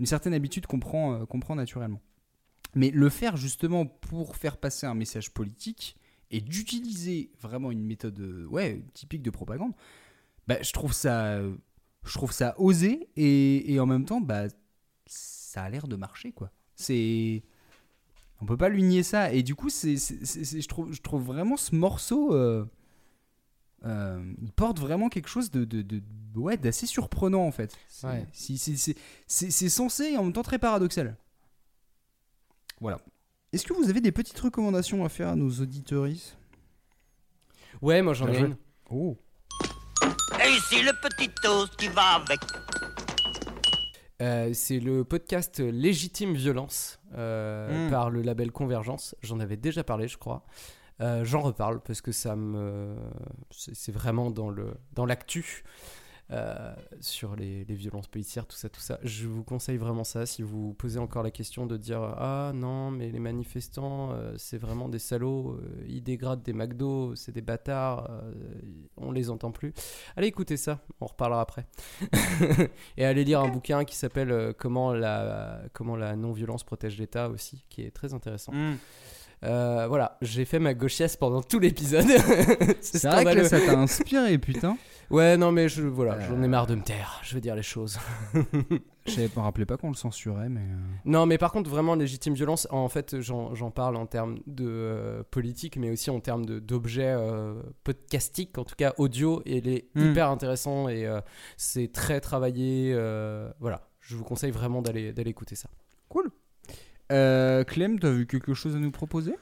une certaine habitude qu'on prend, euh, prend naturellement. Mais le faire justement pour faire passer un message politique et d'utiliser vraiment une méthode euh, ouais, typique de propagande, bah, je trouve ça. Je trouve ça osé et, et en même temps, bah, ça a l'air de marcher, quoi. C'est. On peut pas lui nier ça. Et du coup, c'est- je, trouve, je trouve vraiment ce morceau. euh, euh, il porte vraiment quelque chose de, de, de- ouais, d'assez surprenant en fait. C'est, Ouais. censé et en même temps très paradoxal. Voilà. Est-ce que vous avez des petites recommandations à faire à nos auditeuristes? Ouais, moi j'en ai une. Oh. Et ici le petit toast qui va avec. Euh, c'est le podcast Légitime Violence euh, Mm. par le label Convergence. J'en avais déjà parlé, je crois. Euh, J'en reparle parce que ça me, c'est vraiment dans le dans l'actu euh, sur les, les violences policières, tout ça, tout ça. Je vous conseille vraiment ça. Si vous posez encore la question de dire ah non mais les manifestants euh, c'est vraiment des salauds, ils dégradent des McDo, c'est des bâtards, on les entend plus. Allez écoutez ça, on reparlera après. Et allez lire un bouquin qui s'appelle comment la comment la non-violence protège l'État aussi, qui est très intéressant. Mm. Euh, voilà, j'ai fait ma gauchiesse pendant tout l'épisode. C'est vrai que ça t'a inspiré, putain. Ouais, non, mais je, voilà, j'en ai marre de me taire. Je veux dire les choses. Je me rappelais pas qu'on le censurait, mais. euh, Non, mais par contre, vraiment, légitime violence, en fait, j'en parle en termes de euh, politique, mais aussi en termes d'objets euh, podcastiques, en tout cas audio, et il est Mm. hyper intéressant et euh, c'est très travaillé. euh, voilà, je vous conseille vraiment d'aller écouter ça. Cool. Euh, Clem, t'as vu quelque chose à nous proposer?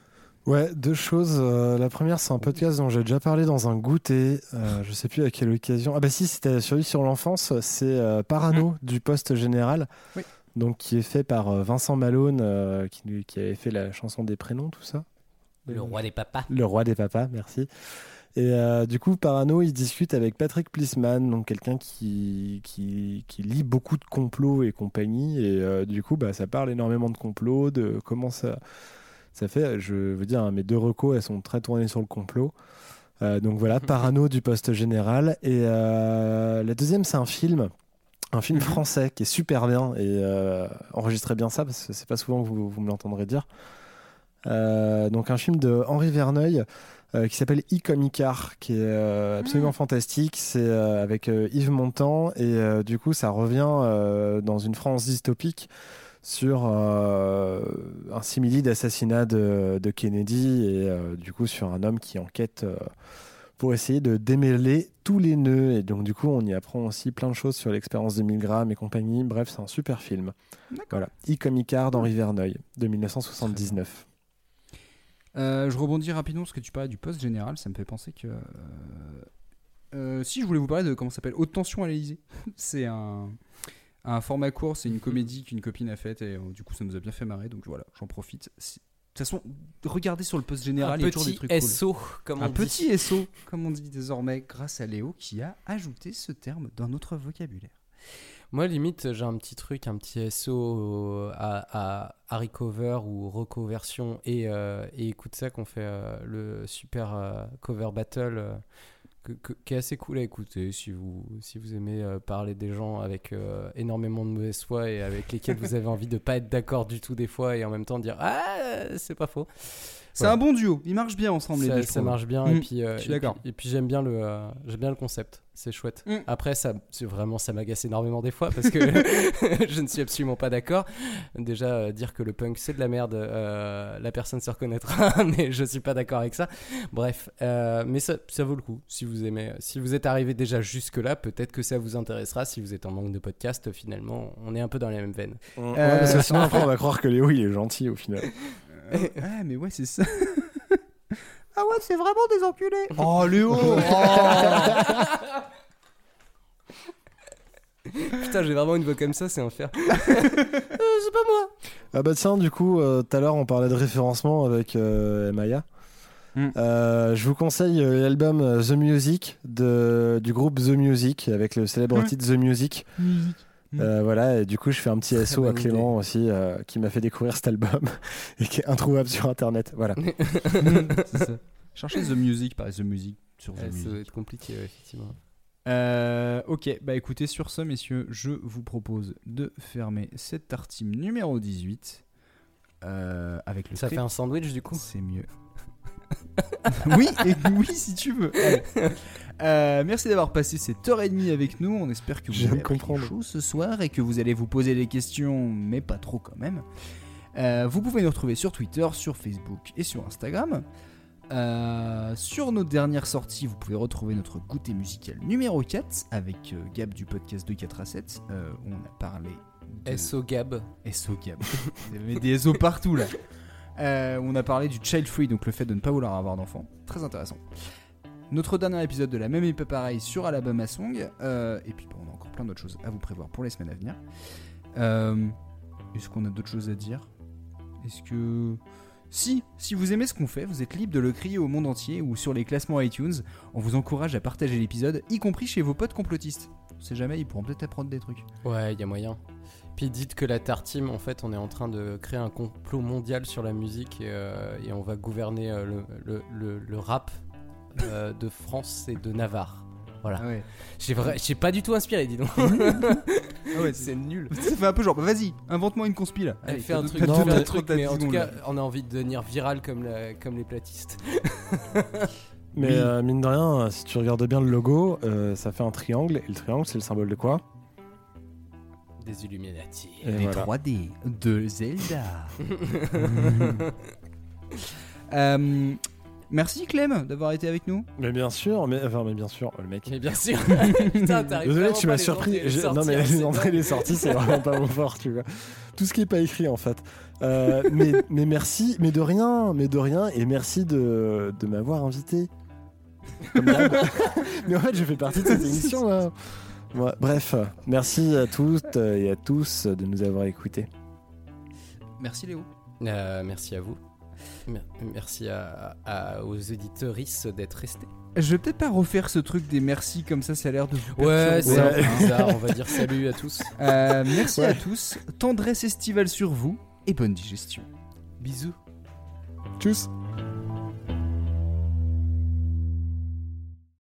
Ouais, deux choses. Euh, la première, c'est un podcast dont j'ai déjà parlé dans un goûter. Euh, je sais plus à quelle occasion. Ah bah si, c'était celui sur l'enfance. C'est euh, Parano du Poste Général. Oui. Donc qui est fait par euh, Vincent Malone, euh, qui, qui avait fait la chanson des prénoms, tout ça. Le roi des papas. Le roi des papas, merci. Et euh, du coup, Parano, il discute avec Patrick Plisman, donc quelqu'un qui, qui, qui lit beaucoup de complots et compagnie. Et euh, du coup, bah, ça parle énormément de complots, de comment ça, ça fait. Je veux dire, hein, mes deux recos, elles sont très tournées sur le complot. Euh, donc voilà, Parano du poste général. Et la deuxième, c'est un film. Un film français qui est super bien et euh, enregistrez bien ça parce que c'est pas souvent que vous, vous me l'entendrez dire. Euh, donc un film de Henri Verneuil euh, qui s'appelle I comme Icar, qui est euh, absolument fantastique. C'est euh, avec Yves Montand et du coup ça revient dans une France dystopique sur un simili d'assassinat de, de Kennedy et du coup sur un homme qui enquête pour essayer de démêler tous les nœuds. Et donc du coup on y apprend aussi plein de choses sur l'expérience de Milgram et compagnie. Bref, c'est un super film. Voilà, I comme Icar d'Henri Verneuil de 1979. Euh, je rebondis rapidement parce que tu parlais du poste général, ça me fait penser que. euh, euh, si je voulais vous parler de comment ça s'appelle Haute tension à l'Elysée. c'est un, un format court, c'est une comédie qu'une copine a faite et du coup ça nous a bien fait marrer donc voilà, j'en profite. Si- De toute façon, regardez sur le poste général, il y a toujours des trucs cool. SO, comme on un dit. petit SO, comme on dit désormais, grâce à Léo qui a ajouté ce terme dans notre vocabulaire. Moi, limite, j'ai un petit truc, un petit SO à, à, à recover ou reconversion et, euh, et écoute ça qu'on fait euh, le super euh, cover battle que- que- qui est assez cool à écouter si vous, si vous aimez parler des gens avec énormément de mauvaise foi et avec lesquels vous avez envie de pas être d'accord du tout des fois et en même temps dire Ah, c'est pas faux. C'est un bon duo, ils marchent bien ensemble les Ça, deux. ça marche bien Mm, et puis, je suis et puis- Et puis, j'aime bien le j'aime bien le concept, c'est chouette. Mm. Après ça c'est vraiment ça m'agace énormément des fois parce que je ne suis absolument pas d'accord. Déjà euh, dire que le punk c'est de la merde, euh, la personne se reconnaîtra, mais je suis pas d'accord avec ça. Bref, euh, mais ça, ça vaut le coup si vous aimez. Si vous êtes arrivé déjà jusque là, peut-être que ça vous intéressera. Si vous êtes en manque de podcast, finalement, on est un peu dans la même veine. Ouais, parce que sinon après on va croire que Léo il est gentil au final. Euh, ouais, mais ouais, c'est ça. Ah ouais, c'est vraiment des enculés. Oh Léo Putain, j'ai vraiment une voix comme ça, c'est un fer. Euh, c'est pas moi. Ah bah tiens, du coup, euh, tout à l'heure on parlait de référencement avec euh, Maya. Mm. Euh, je vous conseille euh, l'album The Music de, du groupe The Music avec le célèbre Mm. titre The Music. Euh, voilà, et du coup, je fais un petit Très SO à Clément aussi euh, qui m'a fait découvrir cet album et qui est introuvable sur internet. Voilà. Ça. Cherchez The Music, par The Music sur The Ouais, ça Music. doit être compliqué, ouais, effectivement. Euh, ok, bah écoutez, sur ce, messieurs, je vous propose de fermer cette tartine numéro 18 euh, avec le Ça fait un sandwich du coup? C'est mieux. oui, et oui, si tu veux. Euh, merci d'avoir passé cette heure et demie avec nous. On espère que vous avez des choses ce soir et que vous allez vous poser des questions, mais pas trop quand même. Euh, vous pouvez nous retrouver sur Twitter, sur Facebook et sur Instagram. Euh, sur nos dernières sorties, vous pouvez retrouver notre goûter musical numéro 4 avec euh, Gab du podcast de 4 à 7. euh, où on a parlé de... SO Gab. SO Gab. Vous avez des SO partout là. Euh, on a parlé du child free, donc le fait de ne pas vouloir avoir d'enfant. Très intéressant. Notre dernier épisode de la même épée pareil sur Alabama Song. euh, et puis on a encore plein d'autres choses à vous prévoir pour les semaines à venir. Euh, Est-ce qu'on a d'autres choses à dire? Est-ce que... Si, si vous aimez ce qu'on fait, vous êtes libre de le crier au monde entier ou sur les classements iTunes. On vous encourage à partager l'épisode, y compris chez vos potes complotistes. On sait jamais, ils pourront peut-être apprendre des trucs. Ouais, il y a moyen. Puis dites que la Tartime, en fait, on est en train de créer un complot mondial sur la musique et, euh, et on va gouverner euh, le, le- le- le rap euh, de France et de Navarre. Voilà. Ah ouais. J'ai vrai, pas du tout inspiré, dis donc. Ah ouais, c'est nul. Ça fait un peu genre, bah, vas-y, invente-moi une conspi là. Elle Allez, un truc, d'autres un truc, mais en tout cas, on a envie de devenir viral comme, la- comme les platistes. Mais Oui. euh, mine de rien, si tu regardes bien le logo, euh, ça fait un triangle. Et le triangle, c'est le symbole de quoi? Des Illuminati. Et Les voilà. 3D de Zelda. Euh, merci Clem d'avoir été avec nous. Mais bien sûr, mais, enfin, mais bien sûr, le mec. Mais bien sûr. Putain, Désolé, tu m'as surpris. sorties, non, mais les entrées et les sorties, c'est vraiment pas mon fort, tu vois. Tout ce qui est pas écrit, en fait. Euh, mais, mais merci, mais de rien, mais de rien, et merci de, de m'avoir invité. Mais en fait, je fais partie de cette émission, là. Ouais, bref, merci à toutes et à tous de nous avoir écoutés. Merci Léo. Euh, merci à vous. Mer- Merci à, à- aux auditeuristes d'être restés. Je vais peut-être pas refaire ce truc des merci comme ça, ça a l'air de vous Ouais, c'est un Ouais. peu bizarre. On va dire salut à tous. Euh, merci Ouais. à tous, tendresse estivale sur vous et bonne digestion. Bisous. Tchuss